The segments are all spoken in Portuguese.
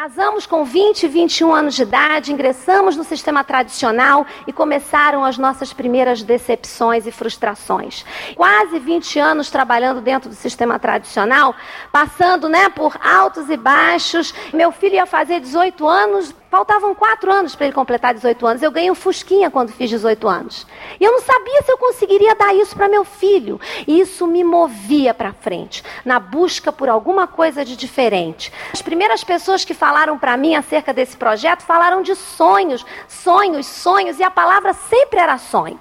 Casamos com 20, 21 anos de idade, ingressamos no sistema tradicional e começaram as nossas primeiras decepções e frustrações. Quase 20 anos trabalhando dentro do sistema tradicional, passando né, por altos e baixos. Meu filho ia fazer 18 anos, Faltavam quatro anos para ele completar 18 anos. Eu ganhei um Fusquinha quando fiz 18 anos. E eu não sabia se eu conseguiria dar isso para meu filho. E isso me movia para frente, na busca por alguma coisa de diferente. As primeiras pessoas que falaram para mim acerca desse projeto falaram de sonhos, sonhos, sonhos. E a palavra sempre era sonho.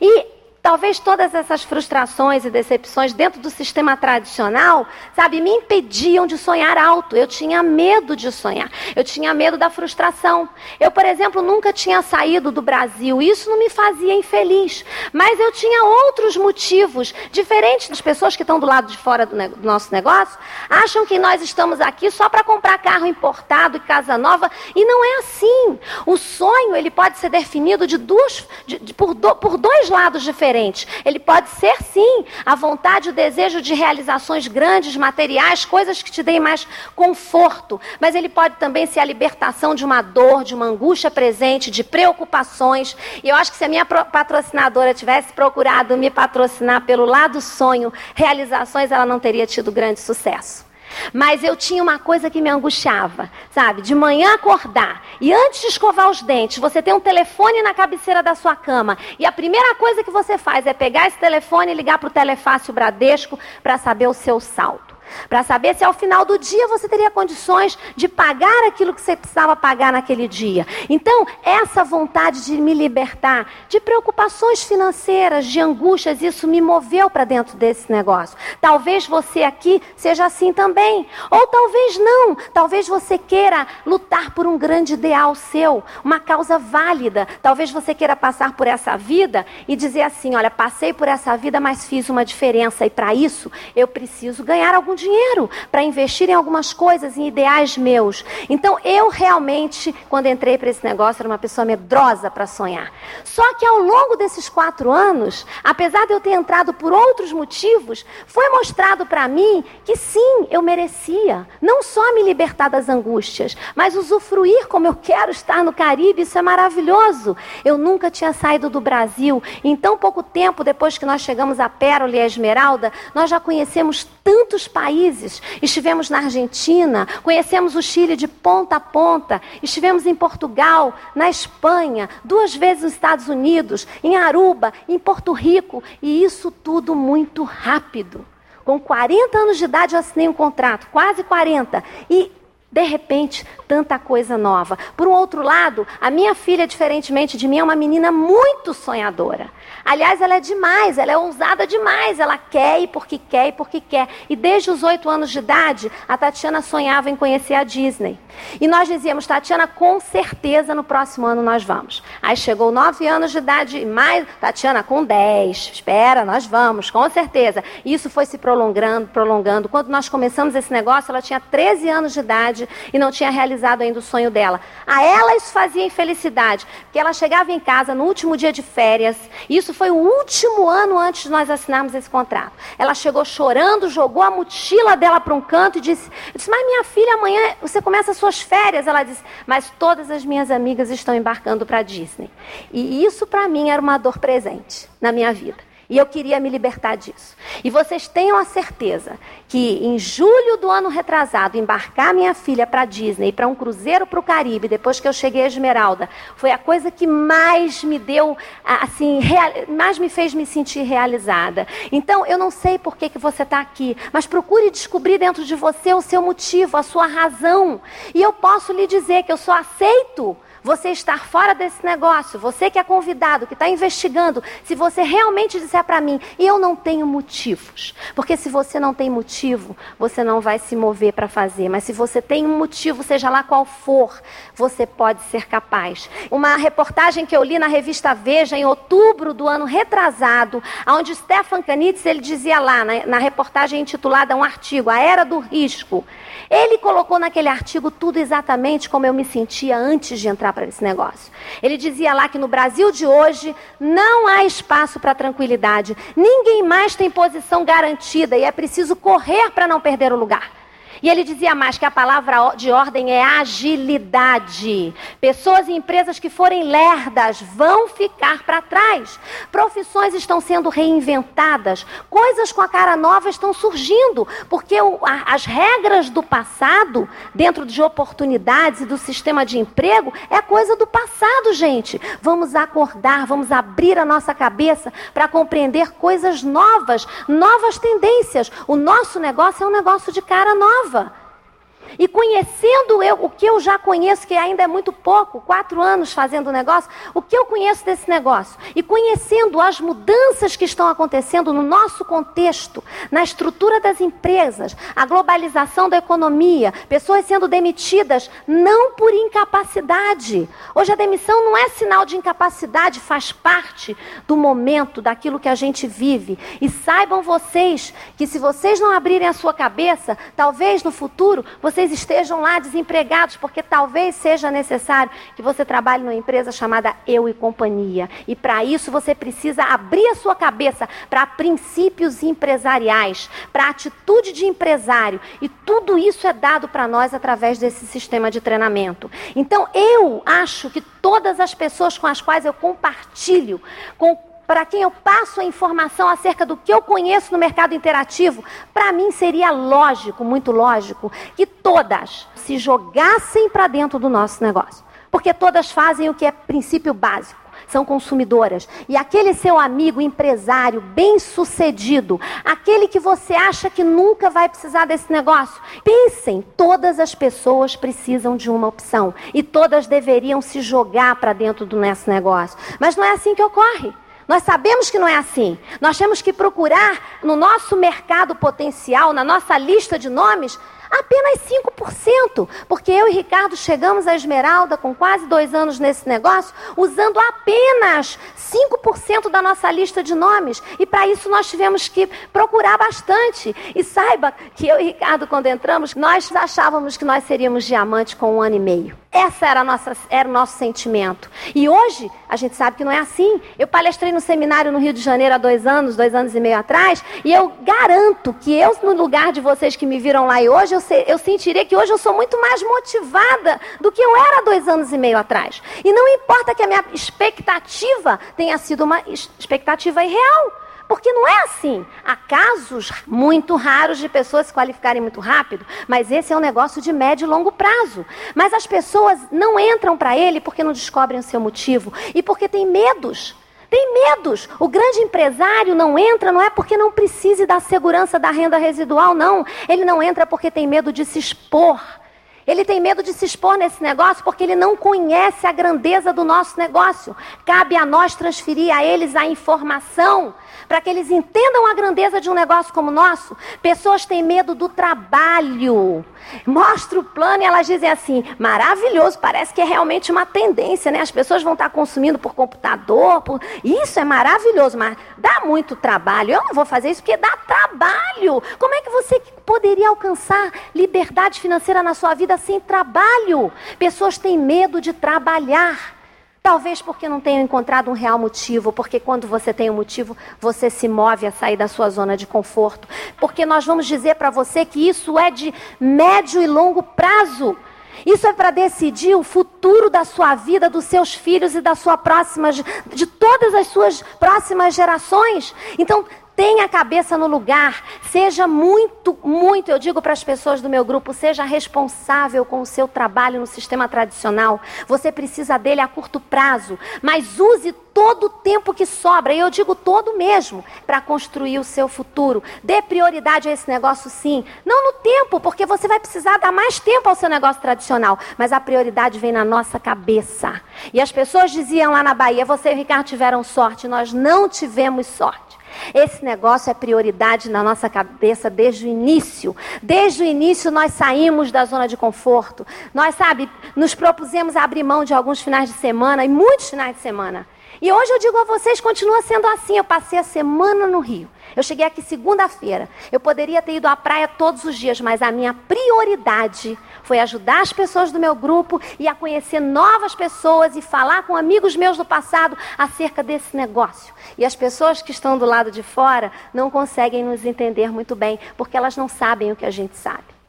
E Talvez todas essas frustrações e decepções dentro do sistema tradicional, sabe, me impediam de sonhar alto. Eu tinha medo de sonhar. Eu tinha medo da frustração. Eu, por exemplo, nunca tinha saído do Brasil. Isso não me fazia infeliz. Mas eu tinha outros motivos, diferentes das pessoas que estão do lado de fora do, do nosso negócio, acham que nós estamos aqui só para comprar carro importado e casa nova. E não é assim. O sonho, ele pode ser definido de duas, de, de, por, do, por dois lados diferentes Ele pode ser, sim, a vontade, o desejo de realizações grandes, materiais, coisas que te deem mais conforto. Mas ele pode também ser a libertação de uma dor, de uma angústia presente, de preocupações. E eu acho que se a minha patrocinadora tivesse procurado me patrocinar pelo lado sonho, realizações, ela não teria tido grande sucesso. Mas eu tinha uma coisa que me angustiava, sabe? De manhã acordar e antes de escovar os dentes, você tem um telefone na cabeceira da sua cama e a primeira coisa que você faz é pegar esse telefone e ligar para o Telefácil Bradesco para saber o seu saldo para saber se ao final do dia você teria condições de pagar aquilo que você precisava pagar naquele dia. Então, essa vontade de me libertar de preocupações financeiras, de angústias, isso me moveu para dentro desse negócio. Talvez você aqui seja assim também, ou talvez não. Talvez você queira lutar por um grande ideal seu, uma causa válida. Talvez você queira passar por essa vida e dizer assim: olha, passei por essa vida, mas fiz uma diferença e para isso eu preciso ganhar algum dinheiro para investir em algumas coisas, em ideais meus. Então, eu realmente, quando entrei para esse negócio, era uma pessoa medrosa para sonhar. Só que ao longo desses quatro anos, apesar de eu ter entrado por outros motivos, foi mostrado para mim que sim, eu merecia não só me libertar das angústias, mas usufruir como eu quero estar no Caribe. Isso é maravilhoso. Eu nunca tinha saído do Brasil. Em tão pouco tempo depois que nós chegamos a Pérola e a Esmeralda, nós já conhecemos tantos países países. Estivemos na Argentina, conhecemos o Chile de ponta a ponta, estivemos em Portugal, na Espanha, duas vezes nos Estados Unidos, em Aruba, em Porto Rico, e isso tudo muito rápido. Com 40 anos de idade eu assinei um contrato, quase 40, e de repente, tanta coisa nova. Por um outro lado, a minha filha, diferentemente de mim, é uma menina muito sonhadora. Aliás, ela é demais, ela é ousada demais. Ela quer e porque quer e porque quer. E desde os oito anos de idade, a Tatiana sonhava em conhecer a Disney. E nós dizíamos, Tatiana, com certeza no próximo ano nós vamos. Aí chegou nove anos de idade, mais Tatiana com dez. Espera, nós vamos, com certeza. E isso foi se prolongando, prolongando. Quando nós começamos esse negócio, ela tinha 13 anos de idade e não tinha realizado ainda o sonho dela. A ela isso fazia infelicidade, porque ela chegava em casa no último dia de férias. Isso foi o último ano antes de nós assinarmos esse contrato. Ela chegou chorando, jogou a mochila dela para um canto e disse: disse Mas minha filha, amanhã você começa suas férias. Ela disse: Mas todas as minhas amigas estão embarcando para a Disney. E isso para mim era uma dor presente na minha vida. E eu queria me libertar disso. E vocês tenham a certeza que em julho do ano retrasado, embarcar minha filha para Disney, para um cruzeiro para o Caribe, depois que eu cheguei a Esmeralda, foi a coisa que mais me deu, assim, real, mais me fez me sentir realizada. Então, eu não sei por que, que você está aqui, mas procure descobrir dentro de você o seu motivo, a sua razão. E eu posso lhe dizer que eu só aceito você estar fora desse negócio, você que é convidado, que está investigando, se você realmente disser para mim, eu não tenho motivos. Porque se você não tem motivo, você não vai se mover para fazer. Mas se você tem um motivo, seja lá qual for, você pode ser capaz. Uma reportagem que eu li na revista Veja em outubro do ano retrasado, onde Stefan Kanitz ele dizia lá, na, na reportagem intitulada um artigo, A Era do Risco. Ele colocou naquele artigo tudo exatamente como eu me sentia antes de entrar para esse negócio. Ele dizia lá que no Brasil de hoje não há espaço para tranquilidade. Ninguém mais tem posição garantida e é preciso correr para não perder o lugar. E ele dizia mais que a palavra de ordem é agilidade. Pessoas e empresas que forem lerdas vão ficar para trás. Profissões estão sendo reinventadas, coisas com a cara nova estão surgindo, porque as regras do passado, dentro de oportunidades e do sistema de emprego, é coisa do passado, gente. Vamos acordar, vamos abrir a nossa cabeça para compreender coisas novas, novas tendências. O nosso negócio é um negócio de cara nova. over E conhecendo eu, o que eu já conheço, que ainda é muito pouco, quatro anos fazendo o negócio, o que eu conheço desse negócio, e conhecendo as mudanças que estão acontecendo no nosso contexto, na estrutura das empresas, a globalização da economia, pessoas sendo demitidas não por incapacidade. Hoje a demissão não é sinal de incapacidade, faz parte do momento, daquilo que a gente vive. E saibam vocês que se vocês não abrirem a sua cabeça, talvez no futuro vocês vocês estejam lá desempregados, porque talvez seja necessário que você trabalhe numa empresa chamada Eu e Companhia. E para isso você precisa abrir a sua cabeça para princípios empresariais, para atitude de empresário. E tudo isso é dado para nós através desse sistema de treinamento. Então eu acho que todas as pessoas com as quais eu compartilho, com para quem eu passo a informação acerca do que eu conheço no mercado interativo, para mim seria lógico, muito lógico, que todas se jogassem para dentro do nosso negócio. Porque todas fazem o que é princípio básico são consumidoras. E aquele seu amigo empresário bem-sucedido, aquele que você acha que nunca vai precisar desse negócio, pensem, todas as pessoas precisam de uma opção e todas deveriam se jogar para dentro do nosso negócio. Mas não é assim que ocorre. Nós sabemos que não é assim. Nós temos que procurar no nosso mercado potencial, na nossa lista de nomes, apenas 5%. Porque eu e Ricardo chegamos à Esmeralda com quase dois anos nesse negócio, usando apenas 5% da nossa lista de nomes. E para isso nós tivemos que procurar bastante. E saiba que eu e Ricardo, quando entramos, nós achávamos que nós seríamos diamantes com um ano e meio. Essa era, nossa, era o nosso sentimento. E hoje, a gente sabe que não é assim. Eu palestrei no seminário no Rio de Janeiro há dois anos, dois anos e meio atrás, e eu garanto que eu, no lugar de vocês que me viram lá e hoje, eu, sei, eu sentiria que hoje eu sou muito mais motivada do que eu era dois anos e meio atrás. E não importa que a minha expectativa tenha sido uma expectativa irreal. Porque não é assim. Há casos muito raros de pessoas se qualificarem muito rápido, mas esse é um negócio de médio e longo prazo. Mas as pessoas não entram para ele porque não descobrem o seu motivo e porque têm medos. Tem medos. O grande empresário não entra, não é porque não precise da segurança da renda residual, não. Ele não entra porque tem medo de se expor. Ele tem medo de se expor nesse negócio porque ele não conhece a grandeza do nosso negócio. Cabe a nós transferir a eles a informação para que eles entendam a grandeza de um negócio como o nosso. Pessoas têm medo do trabalho. Mostra o plano e elas dizem assim: maravilhoso, parece que é realmente uma tendência, né? As pessoas vão estar consumindo por computador, por... isso é maravilhoso, mas dá muito trabalho. Eu não vou fazer isso porque dá trabalho. Como é que você poderia alcançar liberdade financeira na sua vida sem trabalho? Pessoas têm medo de trabalhar. Talvez porque não tenham encontrado um real motivo, porque quando você tem um motivo, você se move a sair da sua zona de conforto. Porque nós vamos dizer para você que isso é de médio e longo prazo. Isso é para decidir o futuro da sua vida, dos seus filhos e da sua próxima, de todas as suas próximas gerações. Então, Tenha a cabeça no lugar, seja muito, muito, eu digo para as pessoas do meu grupo, seja responsável com o seu trabalho no sistema tradicional. Você precisa dele a curto prazo, mas use todo o tempo que sobra, e eu digo todo mesmo, para construir o seu futuro. Dê prioridade a esse negócio sim. Não no tempo, porque você vai precisar dar mais tempo ao seu negócio tradicional, mas a prioridade vem na nossa cabeça. E as pessoas diziam lá na Bahia: você e o Ricardo tiveram sorte, nós não tivemos sorte. Esse negócio é prioridade na nossa cabeça desde o início. Desde o início nós saímos da zona de conforto. Nós, sabe, nos propusemos abrir mão de alguns finais de semana e muitos finais de semana. E hoje eu digo a vocês, continua sendo assim. Eu passei a semana no Rio. Eu cheguei aqui segunda-feira. Eu poderia ter ido à praia todos os dias, mas a minha prioridade foi ajudar as pessoas do meu grupo e a conhecer novas pessoas e falar com amigos meus do passado acerca desse negócio. E as pessoas que estão do lado de fora não conseguem nos entender muito bem, porque elas não sabem o que a gente sabe.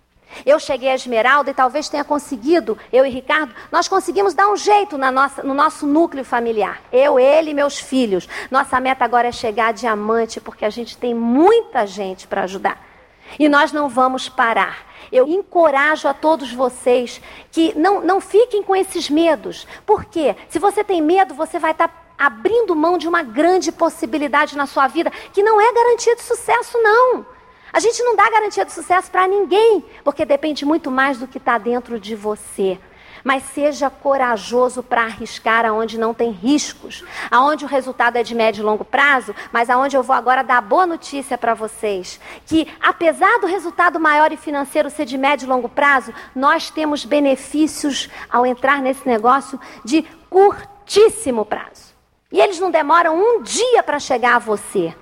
Eu cheguei a Esmeralda e talvez tenha conseguido, eu e Ricardo, nós conseguimos dar um jeito na nossa, no nosso núcleo familiar. Eu, ele e meus filhos. Nossa meta agora é chegar a diamante, porque a gente tem muita gente para ajudar. E nós não vamos parar. Eu encorajo a todos vocês que não, não fiquem com esses medos. Por quê? Se você tem medo, você vai estar tá abrindo mão de uma grande possibilidade na sua vida, que não é garantia de sucesso, não. A gente não dá garantia de sucesso para ninguém, porque depende muito mais do que está dentro de você. Mas seja corajoso para arriscar aonde não tem riscos, aonde o resultado é de médio e longo prazo, mas aonde eu vou agora dar boa notícia para vocês, que apesar do resultado maior e financeiro ser de médio e longo prazo, nós temos benefícios ao entrar nesse negócio de curtíssimo prazo. E eles não demoram um dia para chegar a você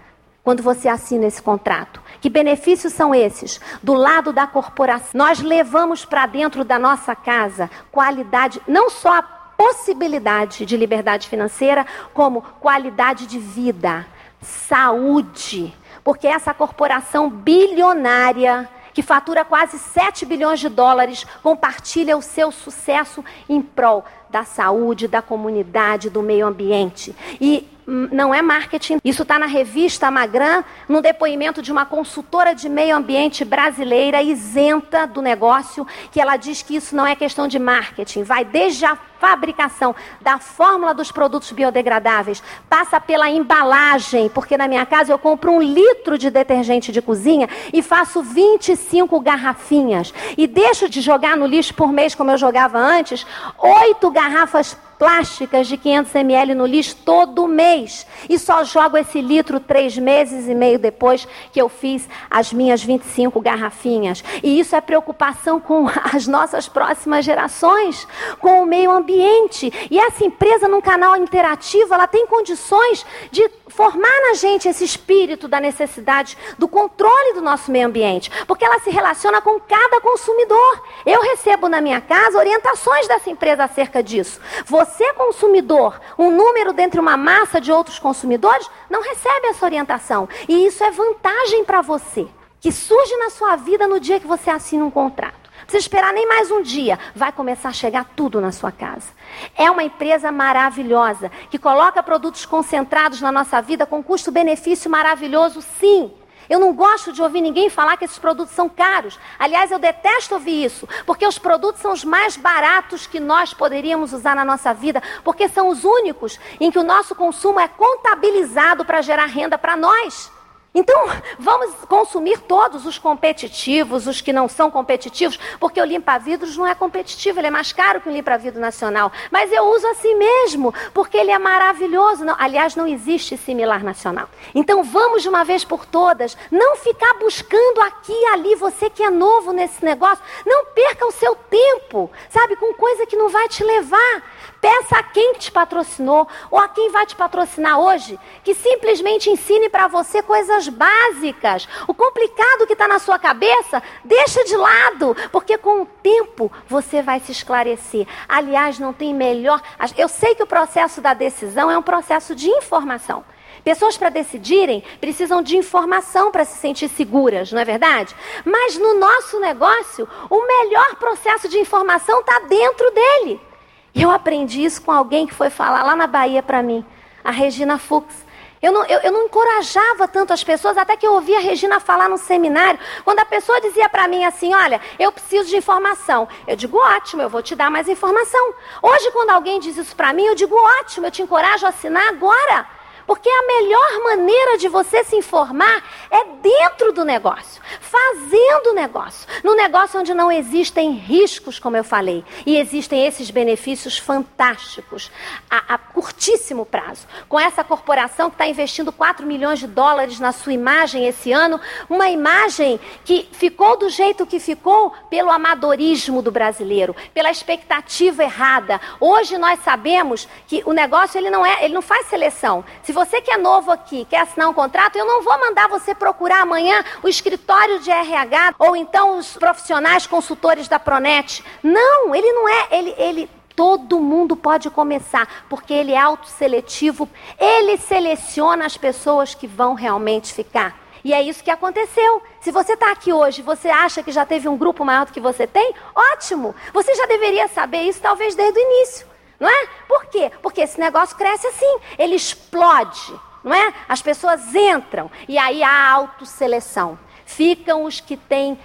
quando você assina esse contrato. Que benefícios são esses? Do lado da corporação, nós levamos para dentro da nossa casa qualidade, não só a possibilidade de liberdade financeira, como qualidade de vida, saúde. Porque essa corporação bilionária que fatura quase 7 bilhões de dólares, compartilha o seu sucesso em prol da saúde, da comunidade, do meio ambiente. E não é marketing. Isso está na revista Magran, no depoimento de uma consultora de meio ambiente brasileira isenta do negócio, que ela diz que isso não é questão de marketing. Vai desde a fabricação da fórmula dos produtos biodegradáveis, passa pela embalagem, porque na minha casa eu compro um litro de detergente de cozinha e faço 25 garrafinhas. E deixo de jogar no lixo por mês, como eu jogava antes, oito garrafas plásticas de 500 ml no lixo todo mês. E só jogo esse litro três meses e meio depois que eu fiz as minhas 25 garrafinhas. E isso é preocupação com as nossas próximas gerações, com o meio ambiente. E essa empresa, num canal interativo, ela tem condições de formar na gente esse espírito da necessidade do controle do nosso meio ambiente, porque ela se relaciona com cada consumidor. Eu recebo na minha casa orientações dessa empresa acerca disso. Você, consumidor, um número dentre uma massa de outros consumidores, não recebe essa orientação. E isso é vantagem para você, que surge na sua vida no dia que você assina um contrato precisa esperar nem mais um dia, vai começar a chegar tudo na sua casa. É uma empresa maravilhosa, que coloca produtos concentrados na nossa vida com custo-benefício maravilhoso, sim. Eu não gosto de ouvir ninguém falar que esses produtos são caros. Aliás, eu detesto ouvir isso, porque os produtos são os mais baratos que nós poderíamos usar na nossa vida, porque são os únicos em que o nosso consumo é contabilizado para gerar renda para nós. Então, vamos consumir todos os competitivos, os que não são competitivos, porque o limpa-vidros não é competitivo, ele é mais caro que o limpa-vidro nacional. Mas eu uso assim mesmo, porque ele é maravilhoso. Não, aliás, não existe similar nacional. Então, vamos de uma vez por todas, não ficar buscando aqui e ali, você que é novo nesse negócio, não perca o seu tempo, sabe, com coisa que não vai te levar. Peça a quem te patrocinou ou a quem vai te patrocinar hoje que simplesmente ensine para você coisas básicas. O complicado que está na sua cabeça, deixa de lado, porque com o tempo você vai se esclarecer. Aliás, não tem melhor. Eu sei que o processo da decisão é um processo de informação. Pessoas para decidirem precisam de informação para se sentir seguras, não é verdade? Mas no nosso negócio, o melhor processo de informação está dentro dele. Eu aprendi isso com alguém que foi falar lá na Bahia para mim, a Regina Fux. Eu não, eu, eu não, encorajava tanto as pessoas, até que eu ouvia a Regina falar no seminário, quando a pessoa dizia para mim assim: Olha, eu preciso de informação. Eu digo: Ótimo, eu vou te dar mais informação. Hoje, quando alguém diz isso para mim, eu digo: Ótimo, eu te encorajo a assinar agora. Porque a melhor maneira de você se informar é dentro do negócio, fazendo o negócio. No negócio onde não existem riscos, como eu falei, e existem esses benefícios fantásticos a, a curtíssimo prazo. Com essa corporação que está investindo 4 milhões de dólares na sua imagem esse ano, uma imagem que ficou do jeito que ficou pelo amadorismo do brasileiro, pela expectativa errada. Hoje nós sabemos que o negócio ele não é, ele não faz seleção. Se você que é novo aqui, quer assinar um contrato, eu não vou mandar você procurar amanhã o escritório de RH ou então os profissionais consultores da Pronet. Não, ele não é, ele, ele todo mundo pode começar, porque ele é autosseletivo, ele seleciona as pessoas que vão realmente ficar. E é isso que aconteceu. Se você está aqui hoje, você acha que já teve um grupo maior do que você tem? Ótimo! Você já deveria saber isso talvez desde o início, não é? Por quê? Porque esse negócio cresce assim, ele explode, não é? As pessoas entram e aí há autoseleção. Ficam os que têm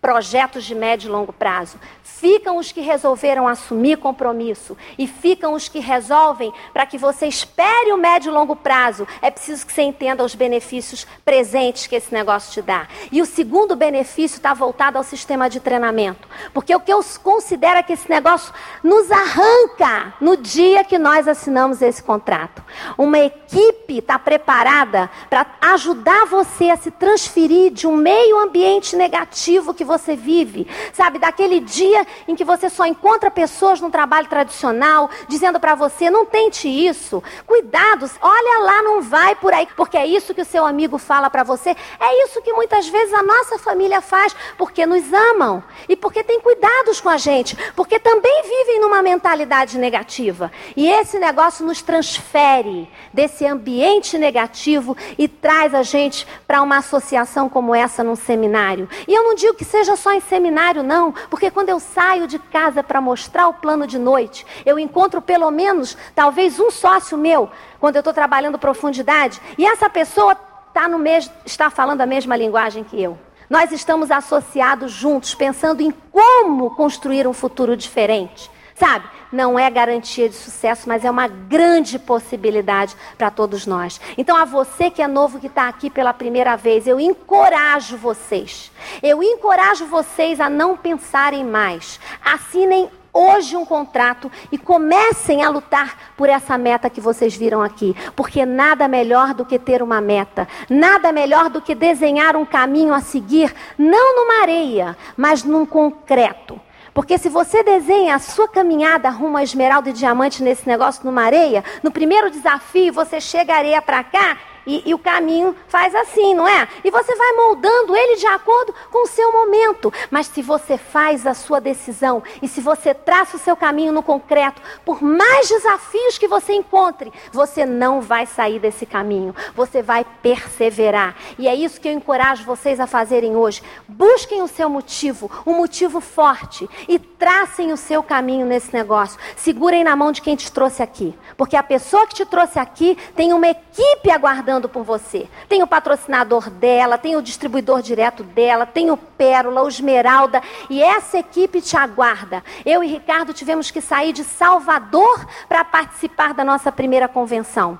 projetos de médio e longo prazo. Ficam os que resolveram assumir compromisso e ficam os que resolvem para que você espere o médio e longo prazo. É preciso que você entenda os benefícios presentes que esse negócio te dá. E o segundo benefício está voltado ao sistema de treinamento. Porque o que eu considero é que esse negócio nos arranca no dia que nós assinamos esse contrato. Uma equipe está preparada para ajudar você a se transferir de um meio ambiente negativo que você vive, sabe, daquele dia em que você só encontra pessoas no trabalho tradicional dizendo para você: não tente isso, cuidado, olha lá, não vai por aí, porque é isso que o seu amigo fala para você, é isso que muitas vezes a nossa família faz, porque nos amam e porque tem cuidados com a gente, porque também vivem numa mentalidade negativa. E esse negócio nos transfere desse ambiente negativo e traz a gente para uma associação como essa num seminário. E eu não digo que seja só em seminário, não, porque quando eu saio de casa para mostrar o plano de noite, eu encontro pelo menos, talvez, um sócio meu, quando eu estou trabalhando profundidade, e essa pessoa tá no mes está falando a mesma linguagem que eu. Nós estamos associados juntos, pensando em como construir um futuro diferente. Sabe? Não é garantia de sucesso, mas é uma grande possibilidade para todos nós. Então, a você que é novo, que está aqui pela primeira vez, eu encorajo vocês. Eu encorajo vocês a não pensarem mais. Assinem hoje um contrato e comecem a lutar por essa meta que vocês viram aqui, porque nada melhor do que ter uma meta, nada melhor do que desenhar um caminho a seguir, não numa areia, mas num concreto. Porque se você desenha a sua caminhada rumo a esmeralda e diamante nesse negócio numa areia, no primeiro desafio você chega a areia para cá e, e, o caminho faz assim, não é? E você vai moldando ele de acordo com o seu momento. Mas se você faz a sua decisão e se você traça o seu caminho no concreto, por mais desafios que você encontre, você não vai sair desse caminho. Você vai perseverar. E é isso que eu encorajo vocês a fazerem hoje. Busquem o seu motivo, um motivo forte, e tracem o seu caminho nesse negócio. Segurem na mão de quem te trouxe aqui. Porque a pessoa que te trouxe aqui tem uma equipe aguardando por você. Tem o patrocinador dela, tem o distribuidor direto dela, tem o Pérola, o Esmeralda, e essa equipe te aguarda. Eu e Ricardo tivemos que sair de Salvador para participar da nossa primeira convenção.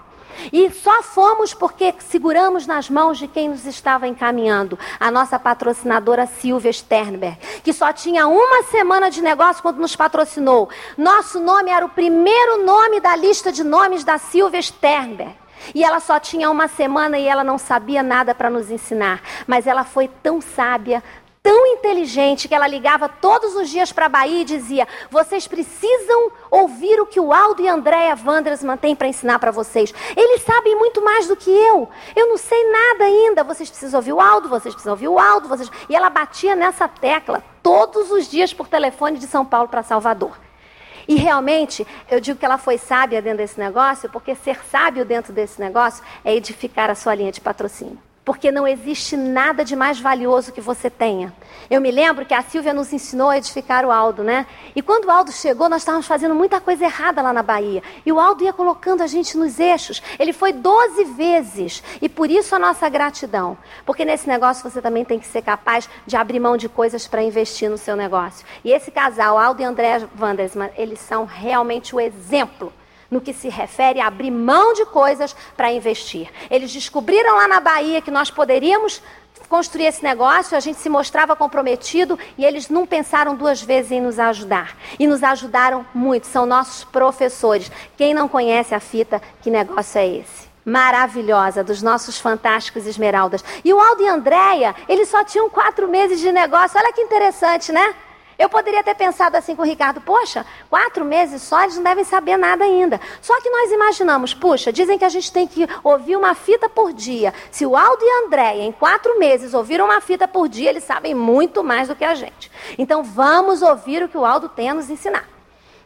E só fomos porque seguramos nas mãos de quem nos estava encaminhando, a nossa patrocinadora Silvia Sternberg, que só tinha uma semana de negócio quando nos patrocinou. Nosso nome era o primeiro nome da lista de nomes da Silvia Sternberg. E ela só tinha uma semana e ela não sabia nada para nos ensinar. Mas ela foi tão sábia, tão inteligente, que ela ligava todos os dias para a Bahia e dizia: Vocês precisam ouvir o que o Aldo e Andréia Vandras mantêm para ensinar para vocês. Eles sabem muito mais do que eu. Eu não sei nada ainda. Vocês precisam ouvir o Aldo, vocês precisam ouvir o Aldo. Vocês... E ela batia nessa tecla todos os dias por telefone de São Paulo para Salvador. E realmente, eu digo que ela foi sábia dentro desse negócio, porque ser sábio dentro desse negócio é edificar a sua linha de patrocínio porque não existe nada de mais valioso que você tenha. Eu me lembro que a Silvia nos ensinou a edificar o Aldo, né? E quando o Aldo chegou, nós estávamos fazendo muita coisa errada lá na Bahia. E o Aldo ia colocando a gente nos eixos. Ele foi 12 vezes. E por isso a nossa gratidão. Porque nesse negócio você também tem que ser capaz de abrir mão de coisas para investir no seu negócio. E esse casal, Aldo e André Wandersman, eles são realmente o exemplo no que se refere a abrir mão de coisas para investir. Eles descobriram lá na Bahia que nós poderíamos construir esse negócio, a gente se mostrava comprometido e eles não pensaram duas vezes em nos ajudar. E nos ajudaram muito, são nossos professores. Quem não conhece a fita, que negócio é esse? Maravilhosa, dos nossos fantásticos esmeraldas. E o Aldo e a Andréia, eles só tinham quatro meses de negócio. Olha que interessante, né? Eu poderia ter pensado assim com o Ricardo, poxa, quatro meses só, eles não devem saber nada ainda. Só que nós imaginamos, puxa, dizem que a gente tem que ouvir uma fita por dia. Se o Aldo e a Andréia, em quatro meses, ouviram uma fita por dia, eles sabem muito mais do que a gente. Então vamos ouvir o que o Aldo tem a nos ensinar.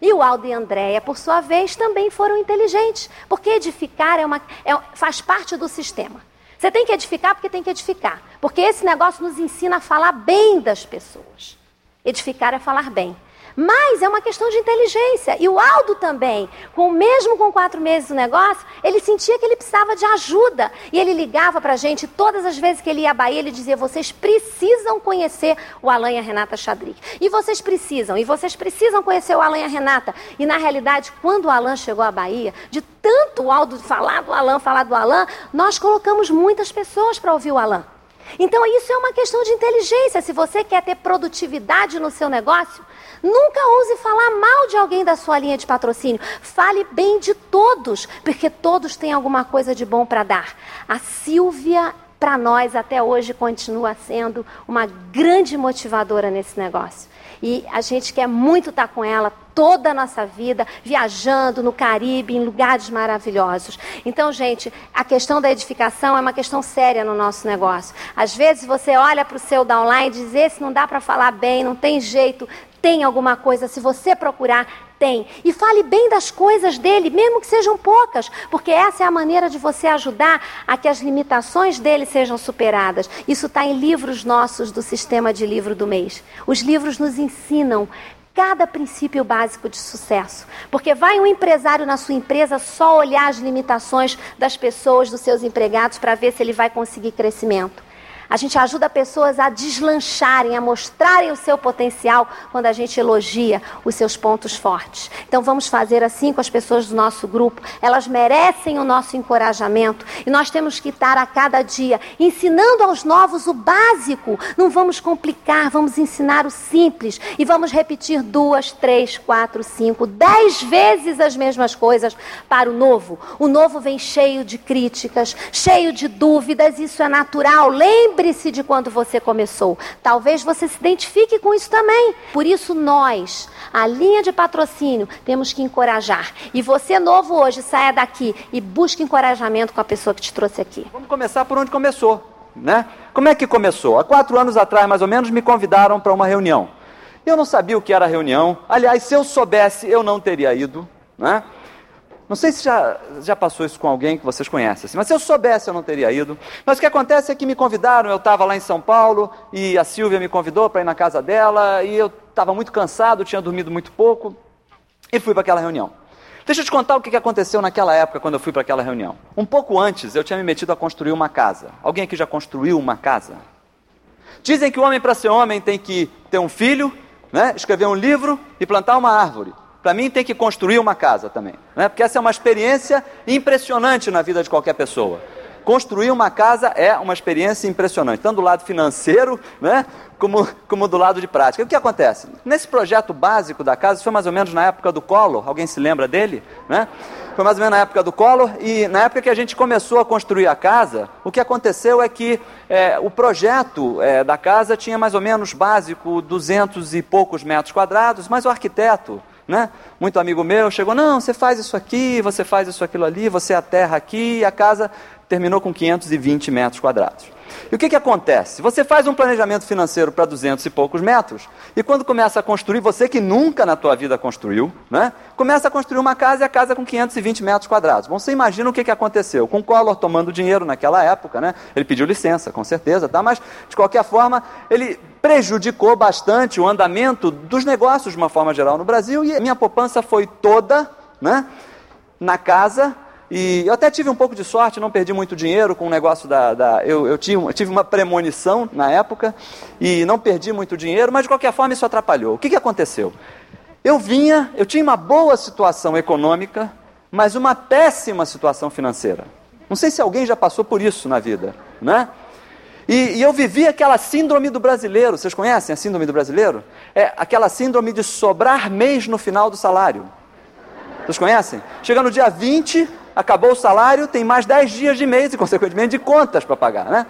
E o Aldo e a Andréia, por sua vez, também foram inteligentes, porque edificar é uma, é, faz parte do sistema. Você tem que edificar porque tem que edificar. Porque esse negócio nos ensina a falar bem das pessoas. Edificar é falar bem. Mas é uma questão de inteligência. E o Aldo também, com mesmo com quatro meses do negócio, ele sentia que ele precisava de ajuda. E ele ligava para a gente todas as vezes que ele ia à Bahia, ele dizia: vocês precisam conhecer o Alan e a Renata Chadrick. E vocês precisam, e vocês precisam conhecer o Alan e a Renata. E na realidade, quando o Alan chegou à Bahia, de tanto o Aldo falar do Alan, falar do Alan, nós colocamos muitas pessoas para ouvir o Alan. Então, isso é uma questão de inteligência. Se você quer ter produtividade no seu negócio, nunca ouse falar mal de alguém da sua linha de patrocínio. Fale bem de todos, porque todos têm alguma coisa de bom para dar. A Silvia, para nós, até hoje, continua sendo uma grande motivadora nesse negócio. E a gente quer muito estar com ela toda a nossa vida, viajando no Caribe, em lugares maravilhosos. Então, gente, a questão da edificação é uma questão séria no nosso negócio. Às vezes você olha para o seu downline e diz: esse não dá para falar bem, não tem jeito, tem alguma coisa, se você procurar, tem. E fale bem das coisas dele, mesmo que sejam poucas, porque essa é a maneira de você ajudar a que as limitações dele sejam superadas. Isso está em livros nossos do sistema de livro do mês. Os livros nos ensinam cada princípio básico de sucesso. Porque vai um empresário na sua empresa só olhar as limitações das pessoas, dos seus empregados, para ver se ele vai conseguir crescimento. A gente ajuda pessoas a deslancharem, a mostrarem o seu potencial quando a gente elogia os seus pontos fortes. Então vamos fazer assim com as pessoas do nosso grupo. Elas merecem o nosso encorajamento e nós temos que estar a cada dia ensinando aos novos o básico. Não vamos complicar, vamos ensinar o simples e vamos repetir duas, três, quatro, cinco, dez vezes as mesmas coisas para o novo. O novo vem cheio de críticas, cheio de dúvidas, isso é natural. Lembre Lembre-se de quando você começou. Talvez você se identifique com isso também. Por isso, nós, a linha de patrocínio, temos que encorajar. E você, novo hoje, saia daqui e busque encorajamento com a pessoa que te trouxe aqui. Vamos começar por onde começou. Né? Como é que começou? Há quatro anos atrás, mais ou menos, me convidaram para uma reunião. Eu não sabia o que era reunião. Aliás, se eu soubesse, eu não teria ido. Né? Não sei se já, já passou isso com alguém que vocês conhecem, assim, mas se eu soubesse eu não teria ido. Mas o que acontece é que me convidaram, eu estava lá em São Paulo e a Silvia me convidou para ir na casa dela e eu estava muito cansado, tinha dormido muito pouco e fui para aquela reunião. Deixa eu te contar o que aconteceu naquela época quando eu fui para aquela reunião. Um pouco antes eu tinha me metido a construir uma casa. Alguém aqui já construiu uma casa? Dizem que o homem para ser homem tem que ter um filho, né, escrever um livro e plantar uma árvore para mim tem que construir uma casa também. Né? Porque essa é uma experiência impressionante na vida de qualquer pessoa. Construir uma casa é uma experiência impressionante, tanto do lado financeiro, né, como, como do lado de prática. E o que acontece? Nesse projeto básico da casa, isso foi mais ou menos na época do Collor, alguém se lembra dele? Né? Foi mais ou menos na época do Collor, e na época que a gente começou a construir a casa, o que aconteceu é que é, o projeto é, da casa tinha mais ou menos básico 200 e poucos metros quadrados, mas o arquiteto né? Muito amigo meu chegou, não, você faz isso aqui, você faz isso aquilo ali, você aterra aqui, a casa terminou com 520 metros quadrados. E o que, que acontece? Você faz um planejamento financeiro para 200 e poucos metros, e quando começa a construir, você que nunca na tua vida construiu, né? começa a construir uma casa e a casa com 520 metros quadrados. Bom, você imagina o que, que aconteceu. Com o Collor tomando dinheiro naquela época, né? ele pediu licença, com certeza, tá? mas de qualquer forma, ele prejudicou bastante o andamento dos negócios de uma forma geral no Brasil, e minha poupança foi toda né, na casa e eu até tive um pouco de sorte, não perdi muito dinheiro com o negócio da. da eu, eu, tinha, eu tive uma premonição na época e não perdi muito dinheiro, mas de qualquer forma isso atrapalhou. O que, que aconteceu? Eu vinha, eu tinha uma boa situação econômica, mas uma péssima situação financeira. Não sei se alguém já passou por isso na vida, né? E, e, eu vivi aquela síndrome do brasileiro. Vocês conhecem a síndrome do brasileiro? É aquela síndrome de sobrar mês no final do salário. Vocês conhecem? Chega no dia 20, acabou o salário, tem mais 10 dias de mês e, consequentemente, de contas para pagar. Né?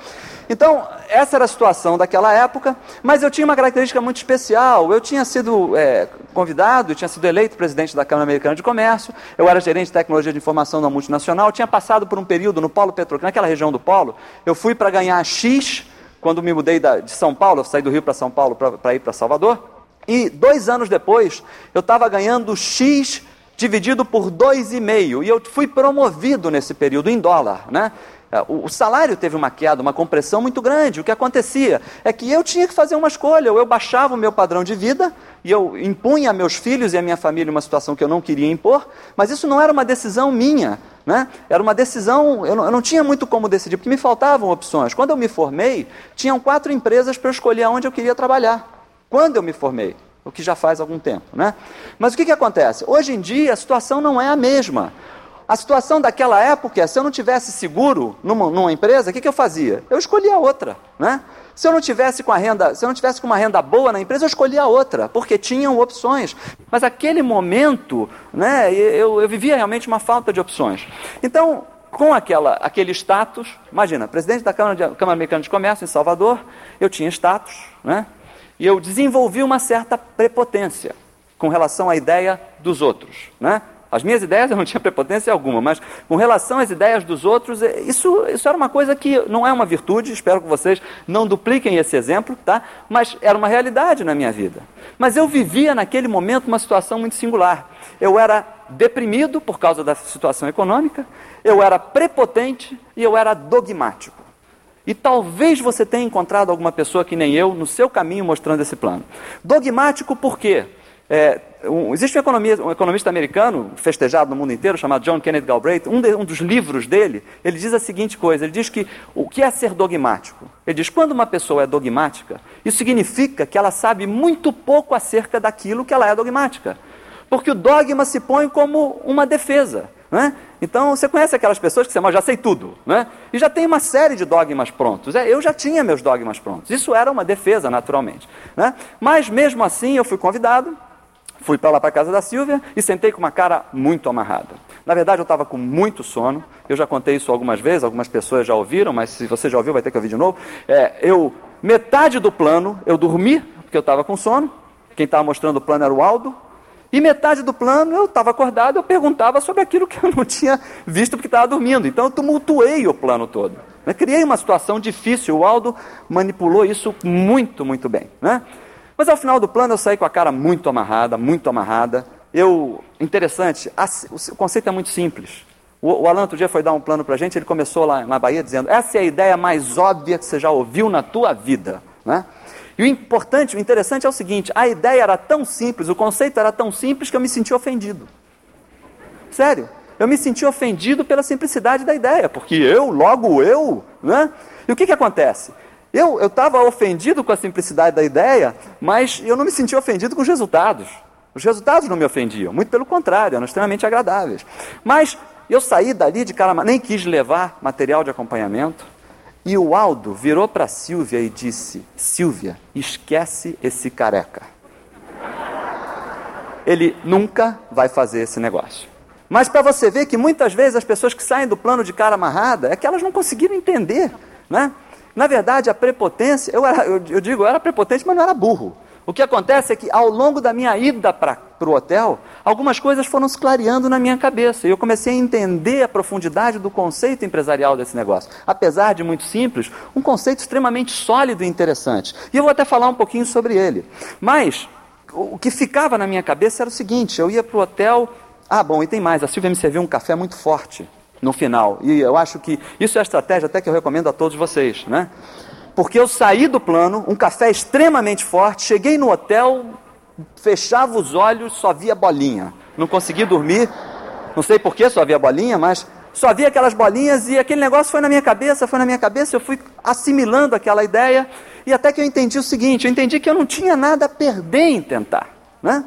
Então, essa era a situação daquela época, mas eu tinha uma característica muito especial. Eu tinha sido é, convidado, tinha sido eleito presidente da Câmara Americana de Comércio, eu era gerente de tecnologia de informação da multinacional, tinha passado por um período no Polo Petroquímico, naquela região do Polo, eu fui para ganhar X, quando me mudei da, de São Paulo, eu saí do Rio para São Paulo para ir para Salvador, e dois anos depois, eu estava ganhando X dividido por 2,5. E eu fui promovido nesse período em dólar, né? É, o salário teve uma queda, uma compressão muito grande. O que acontecia é que eu tinha que fazer uma escolha. Ou eu baixava o meu padrão de vida e eu impunha a meus filhos e a minha família uma situação que eu não queria impor, mas isso não era uma decisão minha. Né? Era uma decisão, eu não, eu não tinha muito como decidir, porque me faltavam opções. Quando eu me formei, tinham quatro empresas para eu escolher onde eu queria trabalhar. Quando eu me formei, o que já faz algum tempo. Né? Mas o que, que acontece? Hoje em dia a situação não é a mesma. A situação daquela época é, se eu não tivesse seguro numa, numa empresa, o que, que eu fazia? Eu escolhia outra, né? Se eu não tivesse com a renda, se eu não tivesse com uma renda boa na empresa, eu escolhia outra, porque tinham opções. Mas aquele momento, né, eu, eu vivia realmente uma falta de opções. Então, com aquela, aquele status, imagina, presidente da Câmara, de, Câmara Americana de Comércio em Salvador, eu tinha status, né? E eu desenvolvi uma certa prepotência com relação à ideia dos outros, né? As minhas ideias eu não tinha prepotência alguma, mas com relação às ideias dos outros, é, isso, isso era uma coisa que não é uma virtude, espero que vocês não dupliquem esse exemplo, tá? mas era uma realidade na minha vida. Mas eu vivia naquele momento uma situação muito singular. Eu era deprimido por causa da situação econômica, eu era prepotente e eu era dogmático. E talvez você tenha encontrado alguma pessoa que nem eu no seu caminho mostrando esse plano. Dogmático por quê? É, um, existe um, economia, um, economista americano, festejado no mundo inteiro, chamado John Kenneth Galbraith. Um, de, um, dos livros dele, ele diz a seguinte coisa: ele diz que o que é ser dogmático? Ele diz: quando uma pessoa é dogmática, isso significa que ela sabe muito pouco acerca daquilo que ela é dogmática. Porque o dogma se põe como uma defesa. Né? Então, você conhece aquelas pessoas que você já sei tudo, né? e já tem uma série de dogmas prontos. É, eu já tinha meus dogmas prontos. Isso era uma defesa, naturalmente. Né? Mas, mesmo assim, eu fui convidado Fui para lá para a casa da Silvia e sentei com uma cara muito amarrada. Na verdade, eu estava com muito sono. Eu já contei isso algumas vezes, algumas pessoas já ouviram, mas se você já ouviu, vai ter que ouvir de novo. É, eu, metade do plano, eu dormi, porque eu estava com sono. Quem estava mostrando o plano era o Aldo. E metade do plano, eu estava acordado, eu perguntava sobre aquilo que eu não tinha visto porque estava dormindo. Então, eu tumultuei o plano todo. Eu criei uma situação difícil. O Aldo manipulou isso muito, muito bem. Né? Mas ao final do plano eu saí com a cara muito amarrada, muito amarrada. Eu, interessante, o conceito é muito simples. O, o Alan outro dia foi dar um plano para a gente, ele começou lá na Bahia dizendo, essa é a ideia mais óbvia que você já ouviu na tua vida. Né? E o importante, o interessante é o seguinte, a ideia era tão simples, o conceito era tão simples que eu me senti ofendido. Sério, eu me senti ofendido pela simplicidade da ideia, porque eu, logo eu, né? E o que, que acontece? Eu estava ofendido com a simplicidade da ideia, mas eu não me senti ofendido com os resultados. Os resultados não me ofendiam, muito pelo contrário, eram extremamente agradáveis. Mas eu saí dali de cara, nem quis levar material de acompanhamento. E o Aldo virou para Silvia e disse: Silvia, esquece esse careca. Ele nunca vai fazer esse negócio. Mas para você ver que muitas vezes as pessoas que saem do plano de cara amarrada é que elas não conseguiram entender, né? Na verdade, a prepotência, eu, era, eu, eu digo, eu era prepotente, mas não era burro. O que acontece é que ao longo da minha ida para o hotel, algumas coisas foram se clareando na minha cabeça. E eu comecei a entender a profundidade do conceito empresarial desse negócio. Apesar de muito simples, um conceito extremamente sólido e interessante. E eu vou até falar um pouquinho sobre ele. Mas o que ficava na minha cabeça era o seguinte: eu ia para o hotel. Ah, bom, e tem mais. A Silvia me serviu um café muito forte no final. E eu acho que isso é a estratégia até que eu recomendo a todos vocês, né? Porque eu saí do plano, um café extremamente forte, cheguei no hotel, fechava os olhos, só via bolinha. Não consegui dormir, não sei porquê, só via bolinha, mas só via aquelas bolinhas e aquele negócio foi na minha cabeça, foi na minha cabeça, eu fui assimilando aquela ideia e até que eu entendi o seguinte, eu entendi que eu não tinha nada a perder em tentar, né?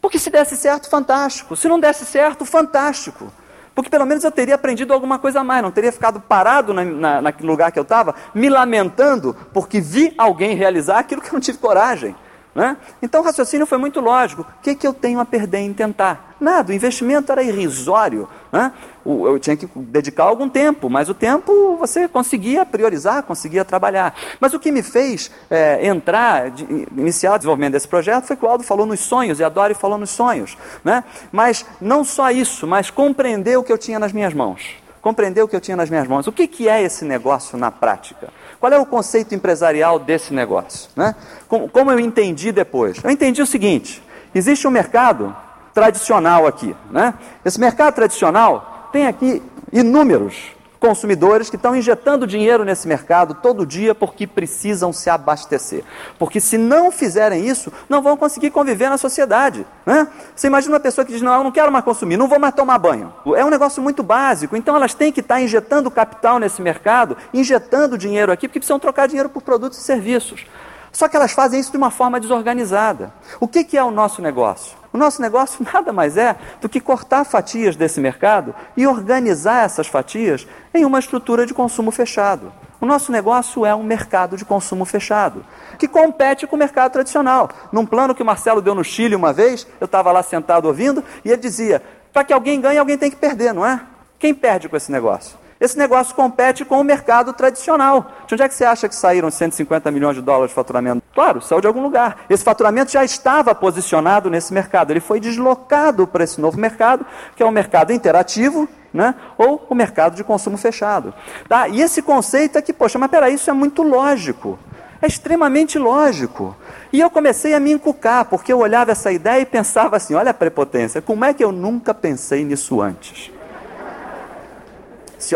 Porque se desse certo, fantástico. Se não desse certo, fantástico. Porque pelo menos eu teria aprendido alguma coisa a mais, não teria ficado parado na, na, naquele lugar que eu estava, me lamentando porque vi alguém realizar aquilo que eu não tive coragem. Né? Então o raciocínio foi muito lógico. O que, que eu tenho a perder em tentar? Nada, o investimento era irrisório. Né? Eu tinha que dedicar algum tempo, mas o tempo você conseguia priorizar, conseguia trabalhar. Mas o que me fez é, entrar, de, iniciar o desenvolvimento desse projeto foi que o Aldo falou nos sonhos, e a Dori falou nos sonhos. Né? Mas não só isso, mas compreender o que eu tinha nas minhas mãos. Compreender o que eu tinha nas minhas mãos. O que, que é esse negócio na prática? Qual é o conceito empresarial desse negócio? Né? Como, como eu entendi depois? Eu entendi o seguinte: existe um mercado tradicional aqui. Né? Esse mercado tradicional tem aqui inúmeros consumidores que estão injetando dinheiro nesse mercado todo dia porque precisam se abastecer. Porque se não fizerem isso, não vão conseguir conviver na sociedade. Né? Você imagina uma pessoa que diz: Não, eu não quero mais consumir, não vou mais tomar banho. É um negócio muito básico. Então elas têm que estar injetando capital nesse mercado, injetando dinheiro aqui, porque precisam trocar dinheiro por produtos e serviços. Só que elas fazem isso de uma forma desorganizada. O que, que é o nosso negócio? O nosso negócio nada mais é do que cortar fatias desse mercado e organizar essas fatias em uma estrutura de consumo fechado. O nosso negócio é um mercado de consumo fechado, que compete com o mercado tradicional. Num plano que o Marcelo deu no Chile uma vez, eu estava lá sentado ouvindo, e ele dizia: para que alguém ganhe, alguém tem que perder, não é? Quem perde com esse negócio? Esse negócio compete com o mercado tradicional. De onde é que você acha que saíram 150 milhões de dólares de faturamento? Claro, saiu de algum lugar. Esse faturamento já estava posicionado nesse mercado. Ele foi deslocado para esse novo mercado, que é o mercado interativo, né? ou o mercado de consumo fechado. Tá? E esse conceito é que, poxa, mas peraí, isso é muito lógico. É extremamente lógico. E eu comecei a me encucar, porque eu olhava essa ideia e pensava assim: olha a prepotência, como é que eu nunca pensei nisso antes?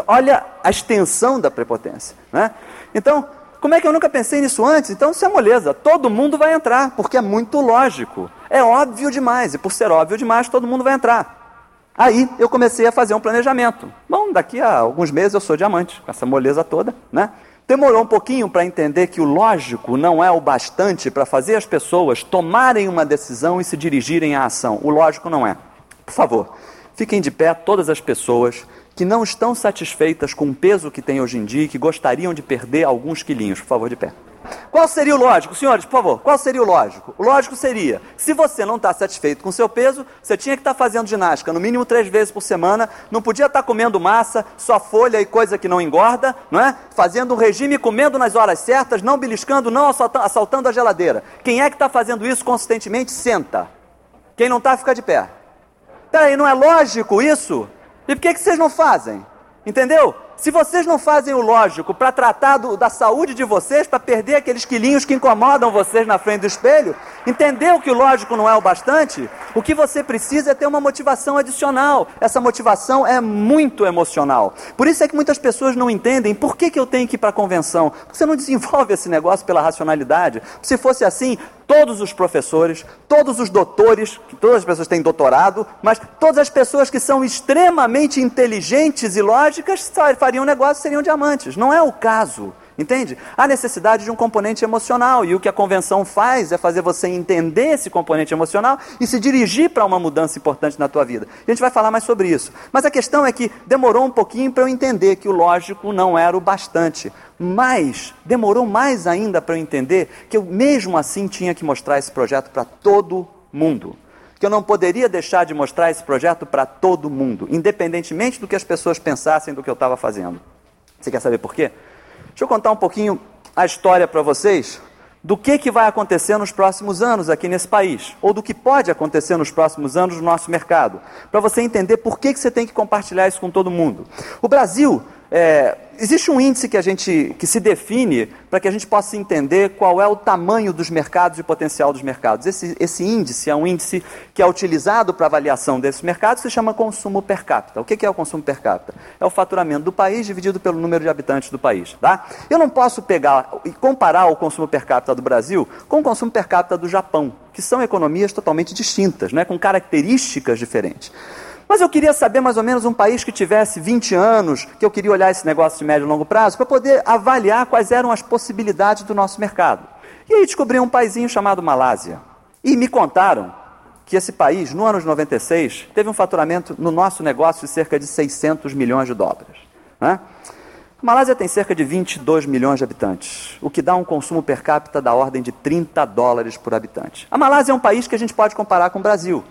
Olha a extensão da prepotência. Né? Então, como é que eu nunca pensei nisso antes? Então, isso é moleza. Todo mundo vai entrar, porque é muito lógico. É óbvio demais, e por ser óbvio demais, todo mundo vai entrar. Aí eu comecei a fazer um planejamento. Bom, daqui a alguns meses eu sou diamante, com essa moleza toda, né? Demorou um pouquinho para entender que o lógico não é o bastante para fazer as pessoas tomarem uma decisão e se dirigirem à ação. O lógico não é. Por favor, fiquem de pé todas as pessoas que não estão satisfeitas com o peso que têm hoje em dia e que gostariam de perder alguns quilinhos. Por favor, de pé. Qual seria o lógico, senhores, por favor? Qual seria o lógico? O lógico seria: se você não está satisfeito com seu peso, você tinha que estar tá fazendo ginástica no mínimo três vezes por semana, não podia estar tá comendo massa, só folha e coisa que não engorda, não é? Fazendo um regime, comendo nas horas certas, não beliscando, não assaltando a geladeira. Quem é que está fazendo isso consistentemente, senta. Quem não está, fica de pé. Peraí, não é lógico isso? E por que, que vocês não fazem? Entendeu? Se vocês não fazem o lógico para tratar do, da saúde de vocês, para perder aqueles quilinhos que incomodam vocês na frente do espelho, entendeu que o lógico não é o bastante? O que você precisa é ter uma motivação adicional. Essa motivação é muito emocional. Por isso é que muitas pessoas não entendem por que, que eu tenho que ir para a convenção. Você não desenvolve esse negócio pela racionalidade. Se fosse assim, todos os professores, todos os doutores, todas as pessoas têm doutorado, mas todas as pessoas que são extremamente inteligentes e lógicas fariam negócio seriam diamantes. Não é o caso. Entende? Há necessidade de um componente emocional e o que a convenção faz é fazer você entender esse componente emocional e se dirigir para uma mudança importante na tua vida. A gente vai falar mais sobre isso. Mas a questão é que demorou um pouquinho para eu entender que o lógico não era o bastante. Mas demorou mais ainda para eu entender que eu mesmo assim tinha que mostrar esse projeto para todo mundo que eu não poderia deixar de mostrar esse projeto para todo mundo, independentemente do que as pessoas pensassem do que eu estava fazendo. Você quer saber por quê? Deixa eu contar um pouquinho a história para vocês do que, que vai acontecer nos próximos anos aqui nesse país, ou do que pode acontecer nos próximos anos no nosso mercado, para você entender por que, que você tem que compartilhar isso com todo mundo. O Brasil é, existe um índice que a gente que se define para que a gente possa entender qual é o tamanho dos mercados e o potencial dos mercados. Esse, esse índice é um índice que é utilizado para avaliação desses mercados, se chama consumo per capita. O que é o consumo per capita? É o faturamento do país dividido pelo número de habitantes do país. Tá? Eu não posso pegar e comparar o consumo per capita do Brasil com o consumo per capita do Japão, que são economias totalmente distintas, né, com características diferentes. Mas eu queria saber mais ou menos um país que tivesse 20 anos, que eu queria olhar esse negócio de médio e longo prazo, para poder avaliar quais eram as possibilidades do nosso mercado. E aí descobri um paísinho chamado Malásia. E me contaram que esse país, no ano de 96, teve um faturamento no nosso negócio de cerca de 600 milhões de dólares. Né? A Malásia tem cerca de 22 milhões de habitantes, o que dá um consumo per capita da ordem de 30 dólares por habitante. A Malásia é um país que a gente pode comparar com o Brasil.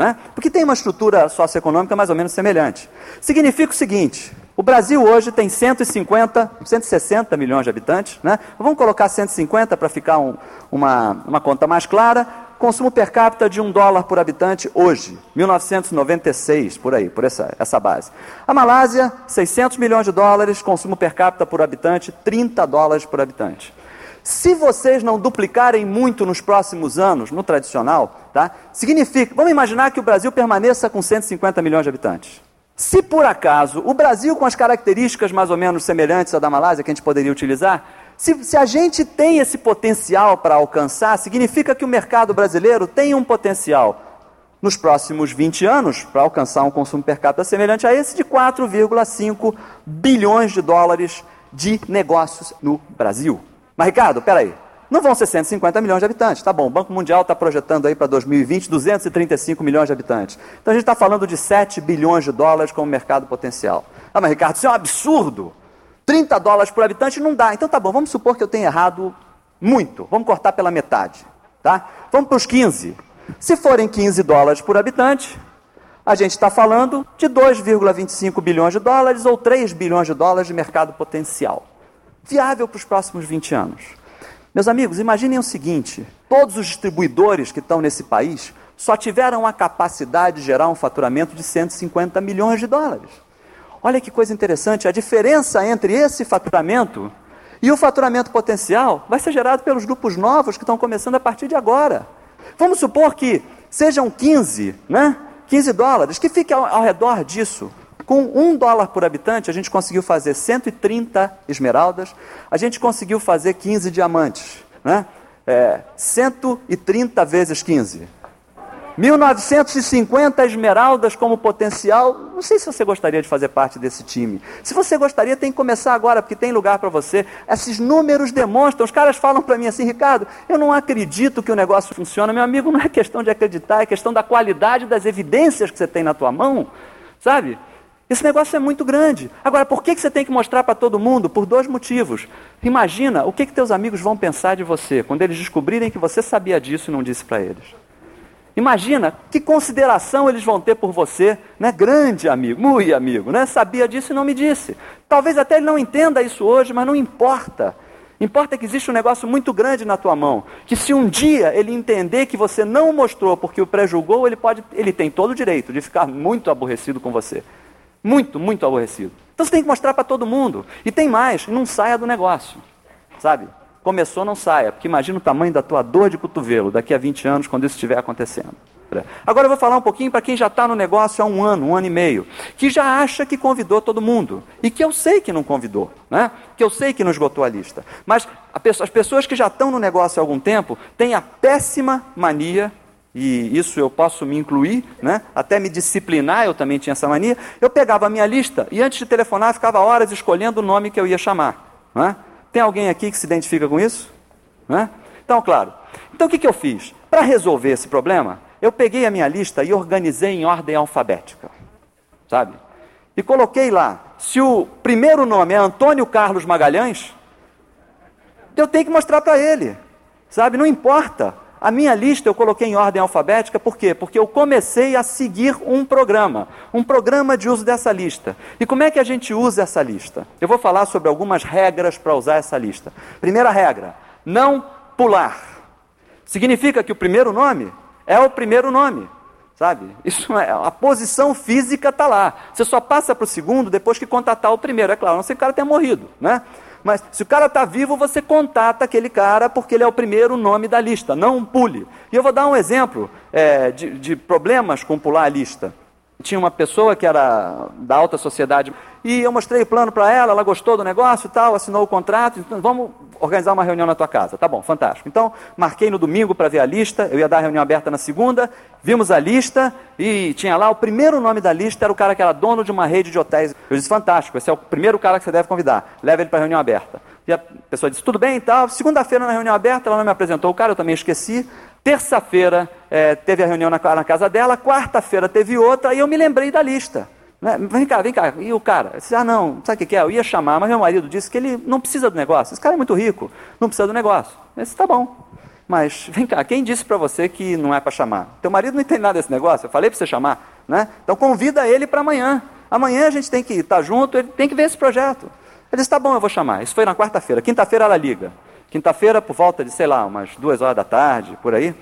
Né? Porque tem uma estrutura socioeconômica mais ou menos semelhante. Significa o seguinte: o Brasil hoje tem 150, 160 milhões de habitantes. Né? Vamos colocar 150 para ficar um, uma, uma conta mais clara. Consumo per capita de um dólar por habitante hoje, 1996, por aí, por essa, essa base. A Malásia, 600 milhões de dólares, consumo per capita por habitante, 30 dólares por habitante. Se vocês não duplicarem muito nos próximos anos, no tradicional, tá? Significa, vamos imaginar que o Brasil permaneça com 150 milhões de habitantes. Se por acaso o Brasil, com as características mais ou menos semelhantes à da Malásia que a gente poderia utilizar, se, se a gente tem esse potencial para alcançar, significa que o mercado brasileiro tem um potencial nos próximos 20 anos para alcançar um consumo per capita semelhante a esse de 4,5 bilhões de dólares de negócios no Brasil. Mas, Ricardo, peraí. Não vão ser 150 milhões de habitantes. Tá bom, o Banco Mundial está projetando aí para 2020 235 milhões de habitantes. Então a gente está falando de 7 bilhões de dólares como mercado potencial. Ah, mas Ricardo, isso é um absurdo. 30 dólares por habitante não dá. Então tá bom, vamos supor que eu tenha errado muito. Vamos cortar pela metade. Tá? Vamos para os 15. Se forem 15 dólares por habitante, a gente está falando de 2,25 bilhões de dólares ou 3 bilhões de dólares de mercado potencial. Viável para os próximos 20 anos. Meus amigos, imaginem o seguinte: todos os distribuidores que estão nesse país só tiveram a capacidade de gerar um faturamento de 150 milhões de dólares. Olha que coisa interessante, a diferença entre esse faturamento e o faturamento potencial vai ser gerado pelos grupos novos que estão começando a partir de agora. Vamos supor que sejam 15, né? 15 dólares, que fique ao, ao redor disso. Com um dólar por habitante, a gente conseguiu fazer 130 esmeraldas, a gente conseguiu fazer 15 diamantes. Né? É, 130 vezes 15. 1950 esmeraldas como potencial. Não sei se você gostaria de fazer parte desse time. Se você gostaria, tem que começar agora, porque tem lugar para você. Esses números demonstram. Os caras falam para mim assim, Ricardo, eu não acredito que o negócio funciona. Meu amigo, não é questão de acreditar, é questão da qualidade das evidências que você tem na tua mão, sabe? Esse negócio é muito grande. Agora, por que, que você tem que mostrar para todo mundo? Por dois motivos. Imagina o que, que teus amigos vão pensar de você quando eles descobrirem que você sabia disso e não disse para eles. Imagina que consideração eles vão ter por você, né? Grande amigo, muito amigo, né? Sabia disso e não me disse. Talvez até ele não entenda isso hoje, mas não importa. Importa que existe um negócio muito grande na tua mão, que se um dia ele entender que você não mostrou porque o prejulgou, ele ele tem todo o direito de ficar muito aborrecido com você. Muito, muito aborrecido. Então você tem que mostrar para todo mundo. E tem mais, não saia do negócio. Sabe? Começou, não saia, porque imagina o tamanho da tua dor de cotovelo daqui a 20 anos, quando isso estiver acontecendo. Agora eu vou falar um pouquinho para quem já está no negócio há um ano, um ano e meio, que já acha que convidou todo mundo, e que eu sei que não convidou, né? que eu sei que não esgotou a lista. Mas as pessoas que já estão no negócio há algum tempo têm a péssima mania e isso eu posso me incluir, né? até me disciplinar, eu também tinha essa mania. Eu pegava a minha lista e antes de telefonar ficava horas escolhendo o nome que eu ia chamar. Né? Tem alguém aqui que se identifica com isso? Né? Então, claro. Então, o que, que eu fiz? Para resolver esse problema, eu peguei a minha lista e organizei em ordem alfabética. Sabe? E coloquei lá. Se o primeiro nome é Antônio Carlos Magalhães, eu tenho que mostrar para ele. Sabe? Não importa. A minha lista eu coloquei em ordem alfabética, por quê? Porque eu comecei a seguir um programa, um programa de uso dessa lista. E como é que a gente usa essa lista? Eu vou falar sobre algumas regras para usar essa lista. Primeira regra: não pular. Significa que o primeiro nome é o primeiro nome. Sabe? Isso é, a posição física está lá. Você só passa para o segundo depois que contatar o primeiro. É claro, não sei que o cara tenha morrido. Né? Mas se o cara está vivo, você contata aquele cara porque ele é o primeiro nome da lista, não pule. E eu vou dar um exemplo é, de, de problemas com pular a lista. Tinha uma pessoa que era da alta sociedade e eu mostrei o plano para ela, ela gostou do negócio e tal, assinou o contrato, então vamos organizar uma reunião na tua casa. Tá bom, fantástico. Então, marquei no domingo para ver a lista, eu ia dar a reunião aberta na segunda, vimos a lista e tinha lá o primeiro nome da lista, era o cara que era dono de uma rede de hotéis. Eu disse, fantástico, esse é o primeiro cara que você deve convidar, leva ele para a reunião aberta. E a pessoa disse, tudo bem e tal. Segunda-feira na reunião aberta, ela não me apresentou o cara, eu também esqueci. Terça-feira é, teve a reunião na, na casa dela, quarta-feira teve outra, e eu me lembrei da lista. Né? Vem cá, vem cá. E o cara? Disse, ah, não, sabe o que é? Eu ia chamar, mas meu marido disse que ele não precisa do negócio. Esse cara é muito rico, não precisa do negócio. Eu disse, tá bom. Mas vem cá, quem disse para você que não é para chamar? Teu marido não entende nada desse negócio, eu falei para você chamar. Né? Então convida ele para amanhã. Amanhã a gente tem que estar junto, ele tem que ver esse projeto. Ele disse, tá bom, eu vou chamar. Isso foi na quarta-feira. Quinta-feira ela liga. Quinta-feira, por volta de, sei lá, umas duas horas da tarde, por aí.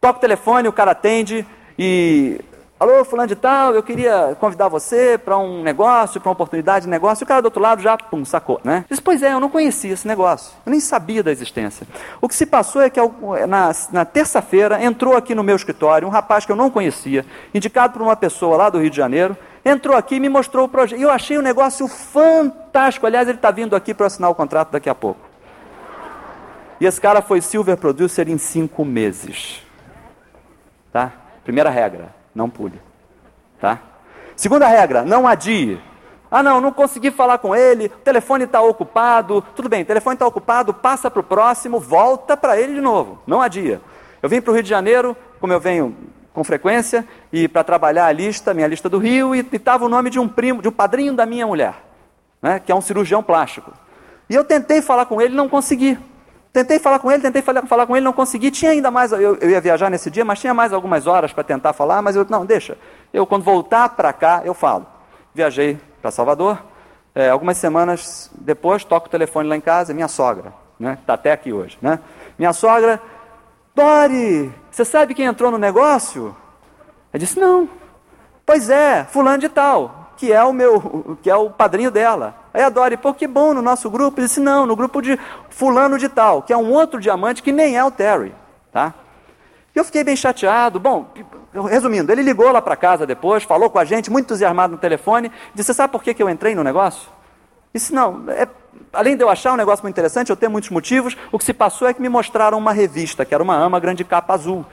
Toca o telefone, o cara atende e Alô, fulano de tal, eu queria convidar você para um negócio, para uma oportunidade de negócio. E o cara do outro lado já, pum, sacou, né? Disse, pois é, eu não conhecia esse negócio. Eu nem sabia da existência. O que se passou é que na, na terça-feira entrou aqui no meu escritório um rapaz que eu não conhecia, indicado por uma pessoa lá do Rio de Janeiro, entrou aqui e me mostrou o projeto. E eu achei o negócio fantástico. Aliás, ele está vindo aqui para assinar o contrato daqui a pouco. E esse cara foi Silver Producer em cinco meses. Tá? Primeira regra não pule. Tá? Segunda regra, não adie. Ah, não, não consegui falar com ele, o telefone está ocupado. Tudo bem, o telefone está ocupado, passa para o próximo, volta para ele de novo. Não adia. Eu vim para o Rio de Janeiro, como eu venho com frequência, e para trabalhar a lista, minha lista do Rio, e estava o nome de um primo, de um padrinho da minha mulher, né, que é um cirurgião plástico. E eu tentei falar com ele, não consegui. Tentei falar com ele, tentei falar, com ele, não consegui. Tinha ainda mais, eu, eu ia viajar nesse dia, mas tinha mais algumas horas para tentar falar, mas eu, não, deixa. Eu, quando voltar para cá, eu falo. Viajei para Salvador, é, algumas semanas depois, toco o telefone lá em casa, minha sogra, né? Está até aqui hoje, né? Minha sogra, Dori, você sabe quem entrou no negócio? Eu disse, não. Pois é, fulano de tal que é o meu, que é o padrinho dela. Aí a Dori, pô, que bom no nosso grupo. Ele disse, não, no grupo de fulano de tal, que é um outro diamante que nem é o Terry, tá? E eu fiquei bem chateado. Bom, resumindo, ele ligou lá para casa depois, falou com a gente, muito entusiasmado no telefone, disse, sabe por que, que eu entrei no negócio? Disse, não, é, além de eu achar um negócio muito interessante, eu tenho muitos motivos, o que se passou é que me mostraram uma revista, que era uma ama grande capa azul.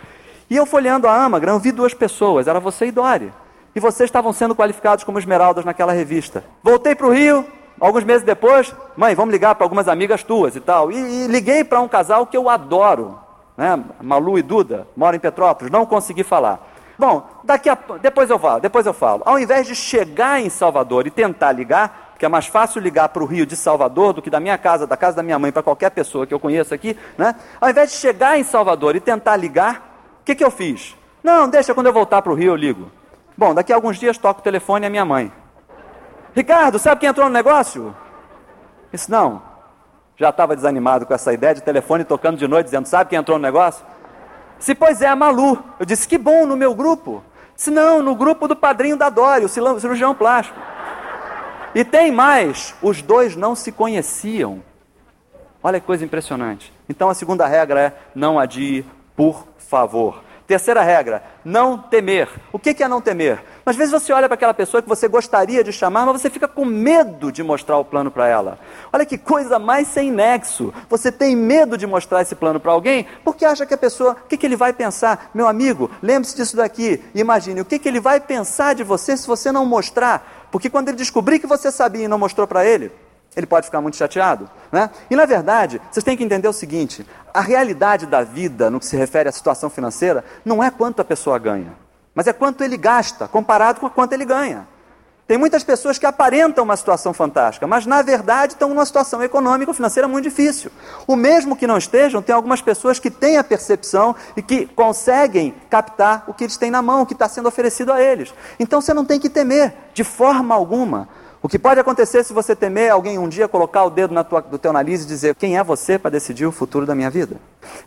E eu folheando a Amagram, eu vi duas pessoas, era você e Dori e vocês estavam sendo qualificados como esmeraldas naquela revista. Voltei para o Rio, alguns meses depois, mãe, vamos ligar para algumas amigas tuas e tal. E, e liguei para um casal que eu adoro, né? Malu e Duda, moram em Petrópolis, não consegui falar. Bom, daqui a, depois eu falo, depois eu falo. Ao invés de chegar em Salvador e tentar ligar, porque é mais fácil ligar para o Rio de Salvador do que da minha casa, da casa da minha mãe, para qualquer pessoa que eu conheça aqui, né? Ao invés de chegar em Salvador e tentar ligar, o que, que eu fiz? Não, deixa quando eu voltar para o Rio eu ligo. Bom, daqui a alguns dias toco o telefone à minha mãe. Ricardo, sabe quem entrou no negócio? Disse, não. Já estava desanimado com essa ideia de telefone tocando de noite, dizendo, sabe quem entrou no negócio? Se pois é, a Malu. Eu disse, que bom, no meu grupo. Se não, no grupo do padrinho da Dória, o cirurgião plástico. E tem mais, os dois não se conheciam. Olha que coisa impressionante. Então a segunda regra é: não adie, por favor. Terceira regra, não temer. O que é não temer? Às vezes você olha para aquela pessoa que você gostaria de chamar, mas você fica com medo de mostrar o plano para ela. Olha que coisa mais sem nexo. Você tem medo de mostrar esse plano para alguém porque acha que a pessoa, o que, que ele vai pensar? Meu amigo, lembre-se disso daqui. Imagine, o que, que ele vai pensar de você se você não mostrar? Porque quando ele descobrir que você sabia e não mostrou para ele, ele pode ficar muito chateado. Né? E na verdade, vocês têm que entender o seguinte: a realidade da vida, no que se refere à situação financeira, não é quanto a pessoa ganha, mas é quanto ele gasta, comparado com quanto ele ganha. Tem muitas pessoas que aparentam uma situação fantástica, mas na verdade estão numa situação econômica ou financeira muito difícil. O mesmo que não estejam, tem algumas pessoas que têm a percepção e que conseguem captar o que eles têm na mão, o que está sendo oferecido a eles. Então você não tem que temer, de forma alguma. O que pode acontecer se você temer alguém um dia colocar o dedo na tua, do teu nariz e dizer quem é você para decidir o futuro da minha vida?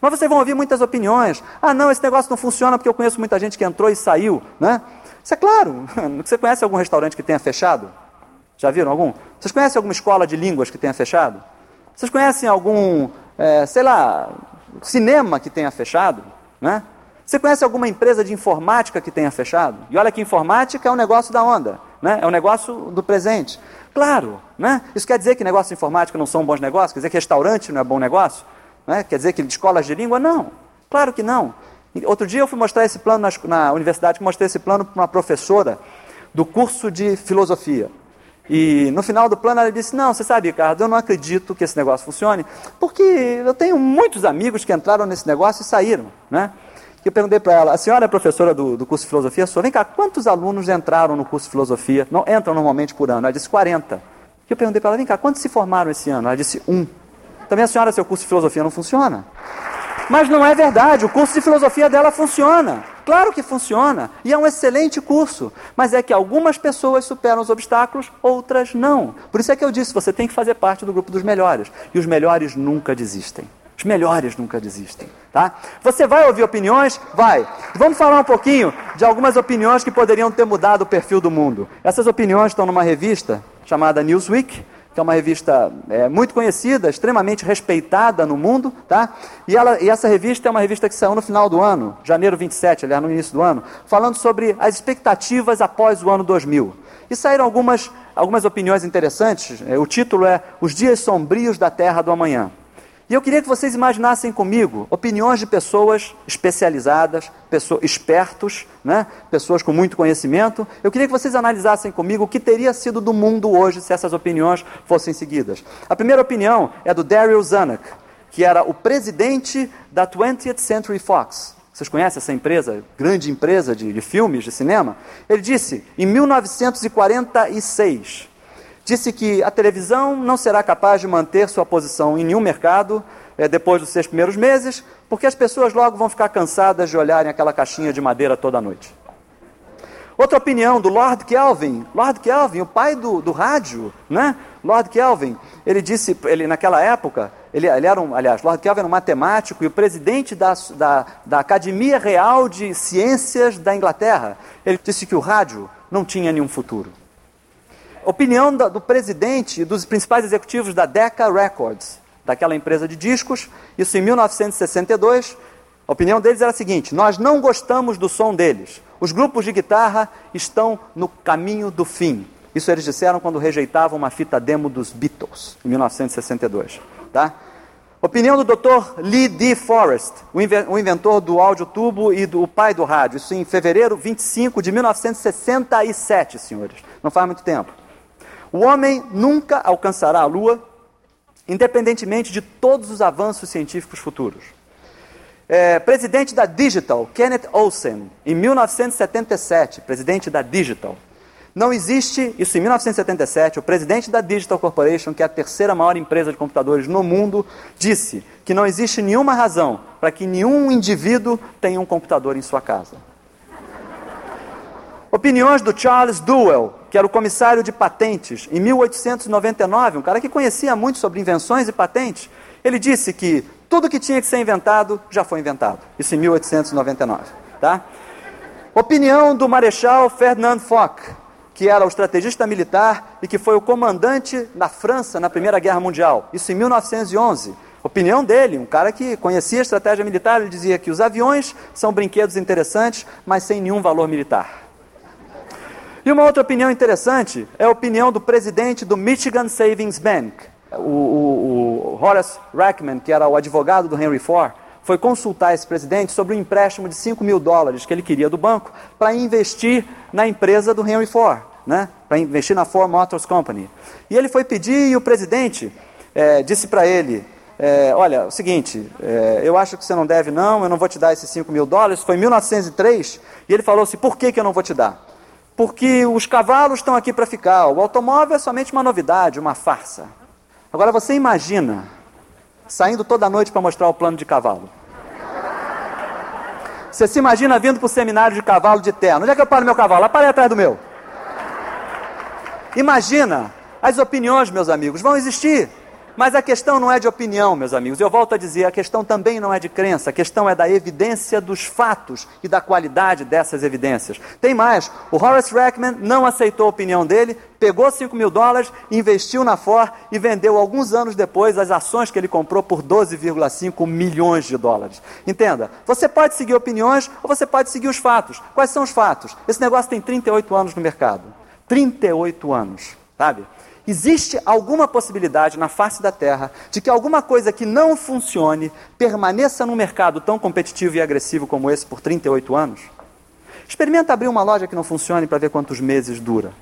Mas vocês vão ouvir muitas opiniões. Ah, não, esse negócio não funciona porque eu conheço muita gente que entrou e saiu, né? Isso é claro. Você conhece algum restaurante que tenha fechado? Já viram algum? Vocês conhecem alguma escola de línguas que tenha fechado? Vocês conhecem algum, é, sei lá, cinema que tenha fechado? Né? Você conhece alguma empresa de informática que tenha fechado? E olha que informática é um negócio da onda. Né? É um negócio do presente. Claro, né? isso quer dizer que negócios de informática não são bons negócios? Quer dizer que restaurante não é bom negócio? Né? Quer dizer que escolas de língua? Não. Claro que não. Outro dia eu fui mostrar esse plano na, na universidade, mostrei esse plano para uma professora do curso de filosofia. E no final do plano ela disse: Não, você sabe, Ricardo, eu não acredito que esse negócio funcione, porque eu tenho muitos amigos que entraram nesse negócio e saíram. Né? Que eu perguntei para ela, a senhora é professora do, do curso de filosofia? Sou, vem cá, quantos alunos entraram no curso de filosofia? Não, entram normalmente por ano. Ela disse 40. Que eu perguntei para ela, vem cá, quantos se formaram esse ano? Ela disse um. Também a senhora, seu curso de filosofia não funciona? Mas não é verdade, o curso de filosofia dela funciona. Claro que funciona, e é um excelente curso, mas é que algumas pessoas superam os obstáculos, outras não. Por isso é que eu disse, você tem que fazer parte do grupo dos melhores, e os melhores nunca desistem. Os melhores nunca desistem, tá? Você vai ouvir opiniões? Vai. Vamos falar um pouquinho de algumas opiniões que poderiam ter mudado o perfil do mundo. Essas opiniões estão numa revista chamada Newsweek, que é uma revista é, muito conhecida, extremamente respeitada no mundo, tá? E, ela, e essa revista é uma revista que saiu no final do ano, janeiro 27, aliás, no início do ano, falando sobre as expectativas após o ano 2000. E saíram algumas, algumas opiniões interessantes. É, o título é Os Dias Sombrios da Terra do Amanhã. E eu queria que vocês imaginassem comigo opiniões de pessoas especializadas, pessoas, espertos, né? pessoas com muito conhecimento. Eu queria que vocês analisassem comigo o que teria sido do mundo hoje se essas opiniões fossem seguidas. A primeira opinião é do Daryl Zanuck, que era o presidente da 20th Century Fox. Vocês conhecem essa empresa, grande empresa de, de filmes, de cinema? Ele disse, em 1946, disse que a televisão não será capaz de manter sua posição em nenhum mercado é, depois dos seis primeiros meses, porque as pessoas logo vão ficar cansadas de olharem aquela caixinha de madeira toda noite. Outra opinião do Lord Kelvin, Lord Kelvin, o pai do, do rádio, né? Lord Kelvin, ele disse, ele naquela época, ele, ele era um, aliás, Lord Kelvin era um matemático e o presidente da, da, da Academia Real de Ciências da Inglaterra. Ele disse que o rádio não tinha nenhum futuro opinião do presidente e dos principais executivos da Decca Records, daquela empresa de discos, isso em 1962. A opinião deles era a seguinte: nós não gostamos do som deles. Os grupos de guitarra estão no caminho do fim. Isso eles disseram quando rejeitavam uma fita demo dos Beatles, em 1962. Tá? Opinião do Dr. Lee D. Forrest, o inventor do áudio tubo e do pai do rádio. Isso em fevereiro 25 de 1967, senhores. Não faz muito tempo. O homem nunca alcançará a Lua, independentemente de todos os avanços científicos futuros. É, presidente da Digital, Kenneth Olsen, em 1977, presidente da Digital. Não existe, isso em 1977, o presidente da Digital Corporation, que é a terceira maior empresa de computadores no mundo, disse que não existe nenhuma razão para que nenhum indivíduo tenha um computador em sua casa. Opiniões do Charles Duell, que era o comissário de patentes, em 1899, um cara que conhecia muito sobre invenções e patentes. Ele disse que tudo que tinha que ser inventado já foi inventado. Isso em 1899. Tá? Opinião do Marechal Ferdinand Foch, que era o estrategista militar e que foi o comandante da França na Primeira Guerra Mundial. Isso em 1911. Opinião dele, um cara que conhecia a estratégia militar, ele dizia que os aviões são brinquedos interessantes, mas sem nenhum valor militar. E uma outra opinião interessante é a opinião do presidente do Michigan Savings Bank, o, o, o Horace Rackman, que era o advogado do Henry Ford, foi consultar esse presidente sobre um empréstimo de 5 mil dólares que ele queria do banco para investir na empresa do Henry Ford, né? para investir na Ford Motors Company. E ele foi pedir e o presidente é, disse para ele, é, olha, o seguinte, é, eu acho que você não deve não, eu não vou te dar esses 5 mil dólares, foi em 1903, e ele falou assim, por que, que eu não vou te dar? Porque os cavalos estão aqui para ficar. O automóvel é somente uma novidade, uma farsa. Agora você imagina saindo toda noite para mostrar o plano de cavalo. Você se imagina vindo para o seminário de cavalo de terno. Onde é que eu paro meu cavalo? Para atrás do meu. Imagina, as opiniões, meus amigos, vão existir. Mas a questão não é de opinião, meus amigos. Eu volto a dizer, a questão também não é de crença, a questão é da evidência dos fatos e da qualidade dessas evidências. Tem mais, o Horace Rackman não aceitou a opinião dele, pegou 5 mil dólares, investiu na Ford e vendeu alguns anos depois as ações que ele comprou por 12,5 milhões de dólares. Entenda, você pode seguir opiniões ou você pode seguir os fatos. Quais são os fatos? Esse negócio tem 38 anos no mercado. 38 anos, sabe? Existe alguma possibilidade na face da Terra de que alguma coisa que não funcione permaneça num mercado tão competitivo e agressivo como esse por 38 anos? Experimenta abrir uma loja que não funcione para ver quantos meses dura.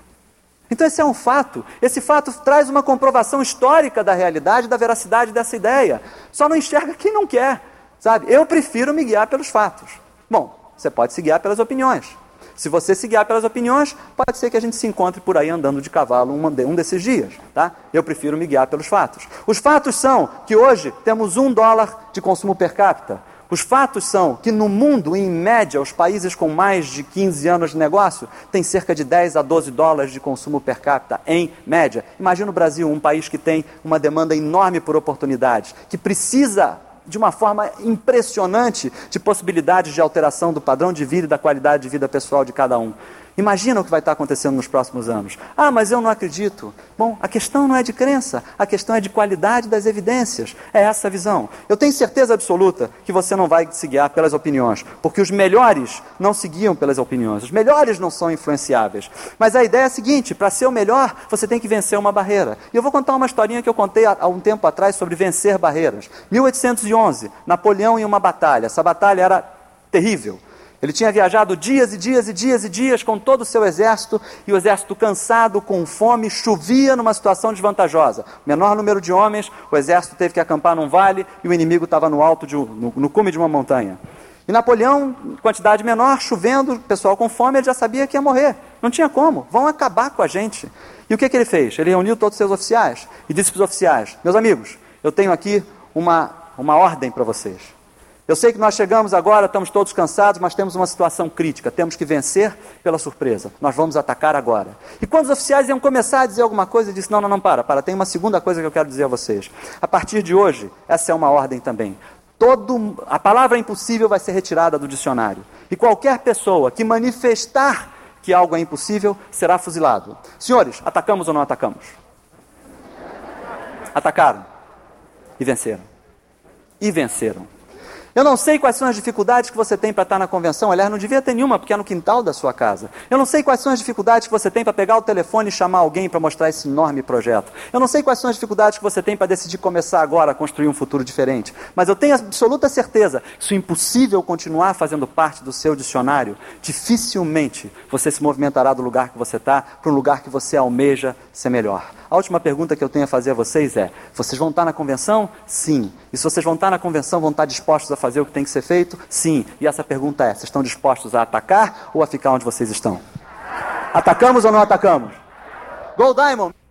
Então, esse é um fato. Esse fato traz uma comprovação histórica da realidade, da veracidade dessa ideia. Só não enxerga quem não quer, sabe? Eu prefiro me guiar pelos fatos. Bom, você pode se guiar pelas opiniões. Se você se guiar pelas opiniões, pode ser que a gente se encontre por aí andando de cavalo um desses dias. Tá? Eu prefiro me guiar pelos fatos. Os fatos são que hoje temos um dólar de consumo per capita. Os fatos são que no mundo, em média, os países com mais de 15 anos de negócio têm cerca de 10 a 12 dólares de consumo per capita, em média. Imagina o Brasil, um país que tem uma demanda enorme por oportunidades, que precisa de uma forma impressionante de possibilidades de alteração do padrão de vida e da qualidade de vida pessoal de cada um. Imagina o que vai estar acontecendo nos próximos anos. Ah, mas eu não acredito. Bom, a questão não é de crença, a questão é de qualidade das evidências. É essa a visão. Eu tenho certeza absoluta que você não vai se guiar pelas opiniões, porque os melhores não se guiam pelas opiniões. Os melhores não são influenciáveis. Mas a ideia é a seguinte: para ser o melhor, você tem que vencer uma barreira. E eu vou contar uma historinha que eu contei há um tempo atrás sobre vencer barreiras. 1811, Napoleão em uma batalha. Essa batalha era terrível. Ele tinha viajado dias e dias e dias e dias com todo o seu exército, e o exército cansado, com fome, chovia numa situação desvantajosa. Menor número de homens, o exército teve que acampar num vale e o inimigo estava no alto, de, no, no cume de uma montanha. E Napoleão, quantidade menor, chovendo, pessoal com fome, ele já sabia que ia morrer. Não tinha como, vão acabar com a gente. E o que, que ele fez? Ele reuniu todos os seus oficiais e disse para os oficiais: Meus amigos, eu tenho aqui uma, uma ordem para vocês. Eu sei que nós chegamos agora, estamos todos cansados, mas temos uma situação crítica. Temos que vencer pela surpresa. Nós vamos atacar agora. E quando os oficiais iam começar a dizer alguma coisa, ele disse: Não, não, não, para, para. Tem uma segunda coisa que eu quero dizer a vocês. A partir de hoje, essa é uma ordem também. Todo, a palavra impossível vai ser retirada do dicionário. E qualquer pessoa que manifestar que algo é impossível será fuzilado. Senhores, atacamos ou não atacamos? Atacaram e venceram. E venceram. Eu não sei quais são as dificuldades que você tem para estar na convenção. Aliás, não devia ter nenhuma, porque é no quintal da sua casa. Eu não sei quais são as dificuldades que você tem para pegar o telefone e chamar alguém para mostrar esse enorme projeto. Eu não sei quais são as dificuldades que você tem para decidir começar agora a construir um futuro diferente. Mas eu tenho absoluta certeza que se o impossível continuar fazendo parte do seu dicionário, dificilmente você se movimentará do lugar que você está para um lugar que você almeja ser melhor. A última pergunta que eu tenho a fazer a vocês é: vocês vão estar na convenção? Sim. E se vocês vão estar na convenção, vão estar dispostos a fazer o que tem que ser feito? Sim. E essa pergunta é: vocês estão dispostos a atacar ou a ficar onde vocês estão? Atacamos ou não atacamos? Gold Diamond!